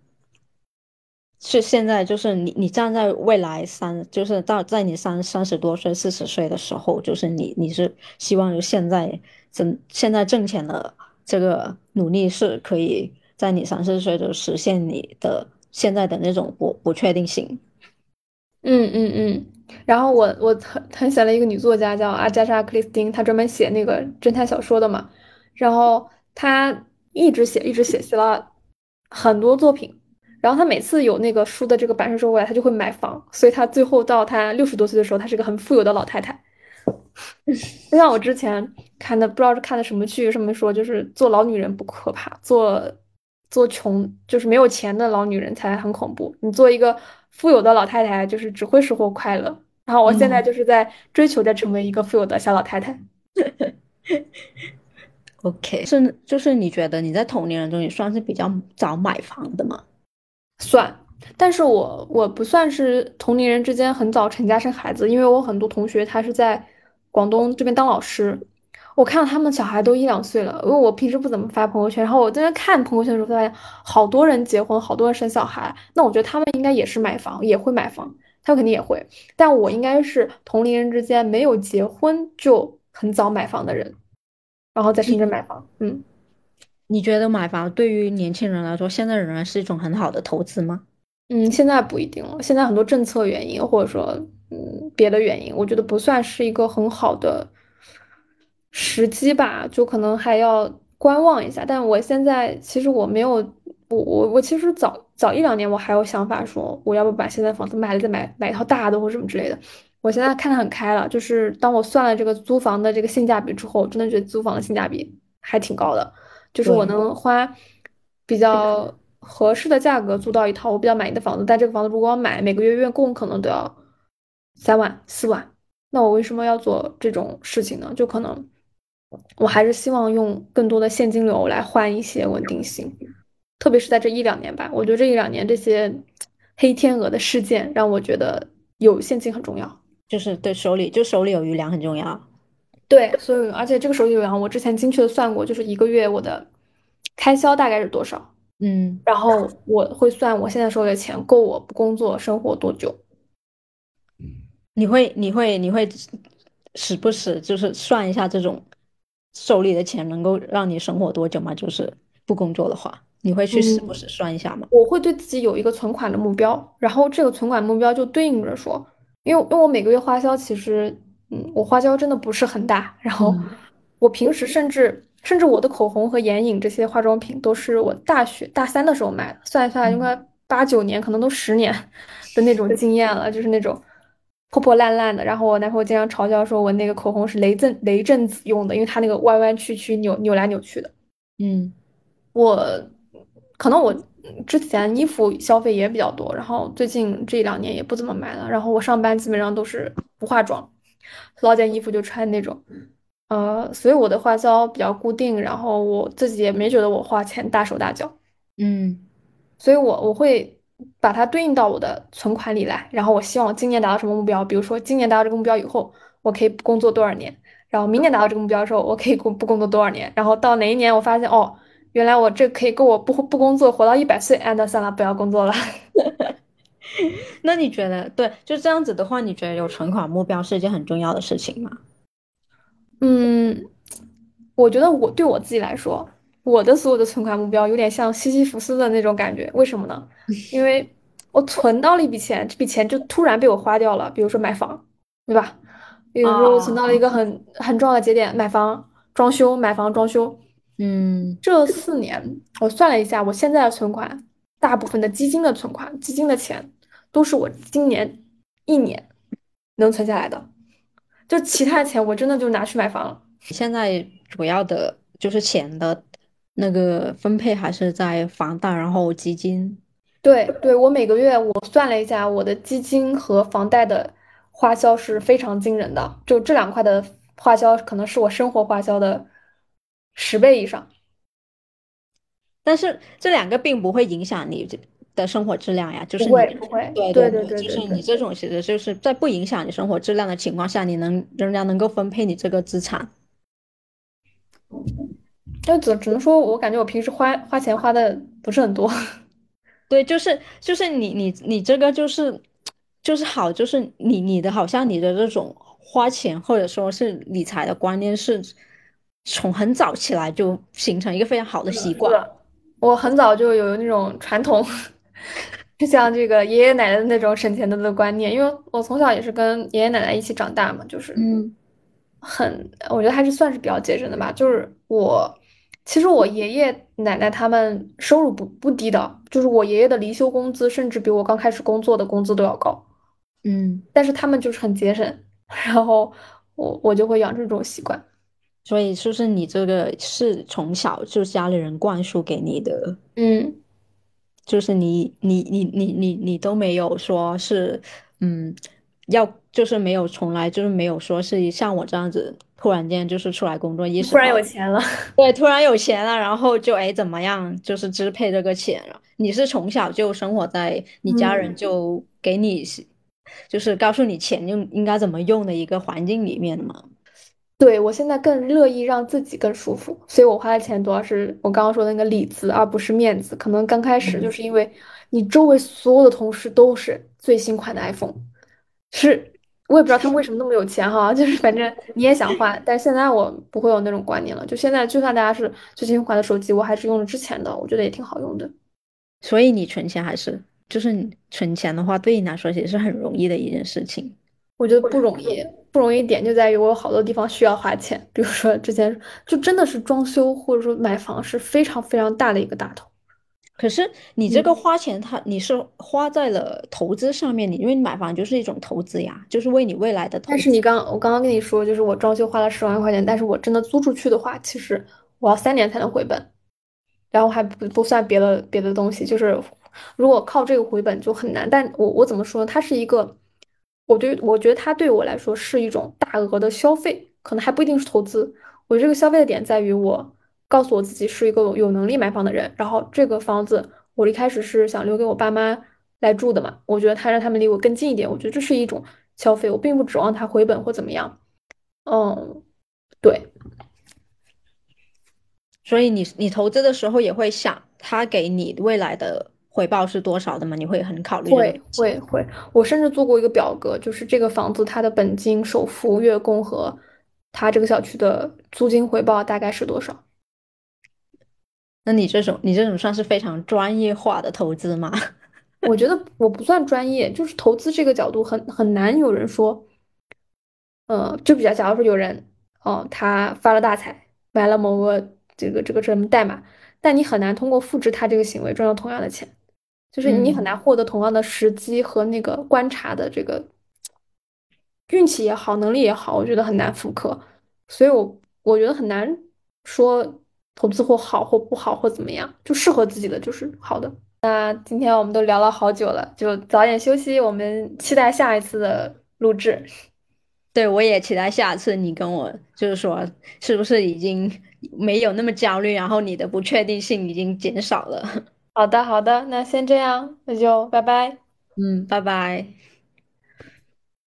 是现在就是你你站在未来三，就是到在你三三十多岁、四十岁的时候，就是你你是希望就现在挣现在挣钱的这个努力是可以在你三四十岁就实现你的现在的那种不不确定性。嗯嗯嗯。然后我我很很喜欢的一个女作家叫阿加莎·克里斯汀，她专门写那个侦探小说的嘛，然后。她一直写，一直写，写了很多作品。然后他每次有那个书的这个版税收过来，他就会买房。所以他最后到他六十多岁的时候，他是个很富有的老太太。就像我之前看的，不知道是看的什么剧，上面说就是做老女人不可怕，做做穷就是没有钱的老女人才很恐怖。你做一个富有的老太太，就是只会收获快乐。然后我现在就是在追求着成为一个富有的小老太太。OK，是就是你觉得你在同龄人中也算是比较早买房的吗？算，但是我我不算是同龄人之间很早成家生孩子，因为我很多同学他是在广东这边当老师，我看到他们小孩都一两岁了，因为我平时不怎么发朋友圈，然后我在那看朋友圈的时候，发现好多人结婚，好多人生小孩，那我觉得他们应该也是买房，也会买房，他们肯定也会，但我应该是同龄人之间没有结婚就很早买房的人，然后在深圳买房，嗯。你觉得买房对于年轻人来说，现在仍然是一种很好的投资吗？嗯，现在不一定了。现在很多政策原因，或者说嗯别的原因，我觉得不算是一个很好的时机吧，就可能还要观望一下。但我现在其实我没有，我我我其实早早一两年我还有想法说，我要不把现在房子卖了，再买买一套大的或什么之类的。我现在看得很开了，就是当我算了这个租房的这个性价比之后，我真的觉得租房的性价比还挺高的。就是我能花比较合适的价格租到一套我比较满意的房子，但这个房子如果我买，每个月月供可能都要三万四万。那我为什么要做这种事情呢？就可能我还是希望用更多的现金流来换一些稳定性，特别是在这一两年吧。我觉得这一两年这些黑天鹅的事件让我觉得有现金很重要，就是对手里就手里有余粮很重要。对，所以而且这个手里有粮，我之前精确的算过，就是一个月我的开销大概是多少，嗯，然后我会算我现在手里的钱够我不工作生活多久。你会你会你会时不时就是算一下这种手里的钱能够让你生活多久吗？就是不工作的话，你会去时不时算一下吗？我会对自己有一个存款的目标，然后这个存款目标就对应着说，因为因为我每个月花销其实，嗯，我花销真的不是很大，然后我平时甚至甚至我的口红和眼影这些化妆品都是我大学大三的时候买的，算一算应该八九年，可能都十年 的那种经验了，就是那种破破烂烂的。然后我男朋友经常嘲笑说我那个口红是雷震雷震子用的，因为它那个弯弯曲曲、扭扭来扭去的。嗯，我可能我之前衣服消费也比较多，然后最近这两年也不怎么买了。然后我上班基本上都是不化妆，捞件衣服就穿那种，呃，所以我的花销比较固定，然后我自己也没觉得我花钱大手大脚，嗯，所以我我会把它对应到我的存款里来，然后我希望今年达到什么目标，比如说今年达到这个目标以后，我可以不工作多少年，然后明年达到这个目标的时候，我可以工不工作多少年，然后到哪一年我发现哦。原来我这可以够我不不工作活到一百岁，哎，那算了，不要工作了。那你觉得对就这样子的话，你觉得有存款目标是一件很重要的事情吗？嗯，我觉得我对我自己来说，我的所有的存款目标有点像西西弗斯的那种感觉。为什么呢？因为我存到了一笔钱，这笔钱就突然被我花掉了。比如说买房，对吧？比如说我存到了一个很很重要的节点，买房、装修、买房、装修。嗯，这四年我算了一下，我现在的存款，大部分的基金的存款，基金的钱都是我今年一年能存下来的，就其他的钱我真的就拿去买房了。现在主要的就是钱的那个分配还是在房贷，然后基金。对对，我每个月我算了一下，我的基金和房贷的花销是非常惊人的，就这两块的花销可能是我生活花销的。十倍以上，但是这两个并不会影响你的生活质量呀，就是不会不会，对对对对，就是你这种其实就是在不影响你生活质量的情况下，你能仍然能够分配你这个资产。那只只能说，我感觉我平时花花钱花的不是很多。对，就是就是你你你这个就是就是好，就是你你的好像你的这种花钱或者说是理财的观念是。从很早起来就形成一个非常好的习惯。我很早就有那种传统，就像这个爷爷奶奶的那种省钱的的观念，因为我从小也是跟爷爷奶奶一起长大嘛，就是嗯，很，我觉得还是算是比较节省的吧。就是我其实我爷爷奶奶他们收入不不低的，就是我爷爷的离休工资甚至比我刚开始工作的工资都要高。嗯，但是他们就是很节省，然后我我就会养成这种习惯。所以是不是你这个是从小就家里人灌输给你的？嗯，就是你你你你你你都没有说是，嗯，要就是没有从来就是没有说是像我这样子，突然间就是出来工作，意识突然到有钱了。对，突然有钱了，然后就哎怎么样，就是支配这个钱了。你是从小就生活在你家人嗯就给你是，就是告诉你钱用应该怎么用的一个环境里面的嘛？对，我现在更乐意让自己更舒服，所以我花的钱主要是我刚刚说的那个里子，而不是面子。可能刚开始就是因为你周围所有的同事都是最新款的 iPhone，是我也不知道他们为什么那么有钱哈，就是反正你也想换，但现在我不会有那种观念了。就现在，就算大家是最新款的手机，我还是用了之前的，我觉得也挺好用的。所以你存钱还是就是你存钱的话，对你来说也是很容易的一件事情。我觉得不容易，不容易点就在于我有好多地方需要花钱，比如说之前就真的是装修或者说买房是非常非常大的一个大头。可是你这个嗯花钱它，你是花在了投资上面，你因为你买房就是一种投资呀，就是为你未来的投资。但是你刚我刚刚跟你说，就是我装修花了十万块钱，但是我真的租出去的话，其实我要三年才能回本，然后还不不算别的别的东西，就是如果靠这个回本就很难。但我我怎么说呢？它是一个，我对我觉得它对我来说是一种大额的消费，可能还不一定是投资。我这个消费的点在于我告诉我自己是一个有能力买房的人，然后这个房子我一开始是想留给我爸妈来住的嘛，我觉得他让他们离我更近一点，我觉得这是一种消费，我并不指望他回本或怎么样。嗯，对，所以你你投资的时候也会想，它给你未来的回报是多少的吗？你会很考虑会会会，我甚至做过一个表格，就是这个房子它的本金、首付、月供和它这个小区的租金回报大概是多少。那你这种你这种算是非常专业化的投资吗？我觉得我不算专业，就是投资这个角度很很难有人说，呃，就比较假如说有人，哦，他发了大财，买了某个这个这个什么代码，但你很难通过复制他这个行为赚到同样的钱，就是你很嗯难获得同样的时机和那个观察的这个运气也好，能力也好，我觉得很难复刻，所以我我觉得很难说投资或好或不好或怎么样，就适合自己的就是好的。那今天我们都聊了好久了，就早点休息，我们期待下一次的录制。对，我也期待下次你跟我就是说，是不是已经没有那么焦虑，然后你的不确定性已经减少了。好的，好的，那先这样，那就拜拜。嗯，拜拜。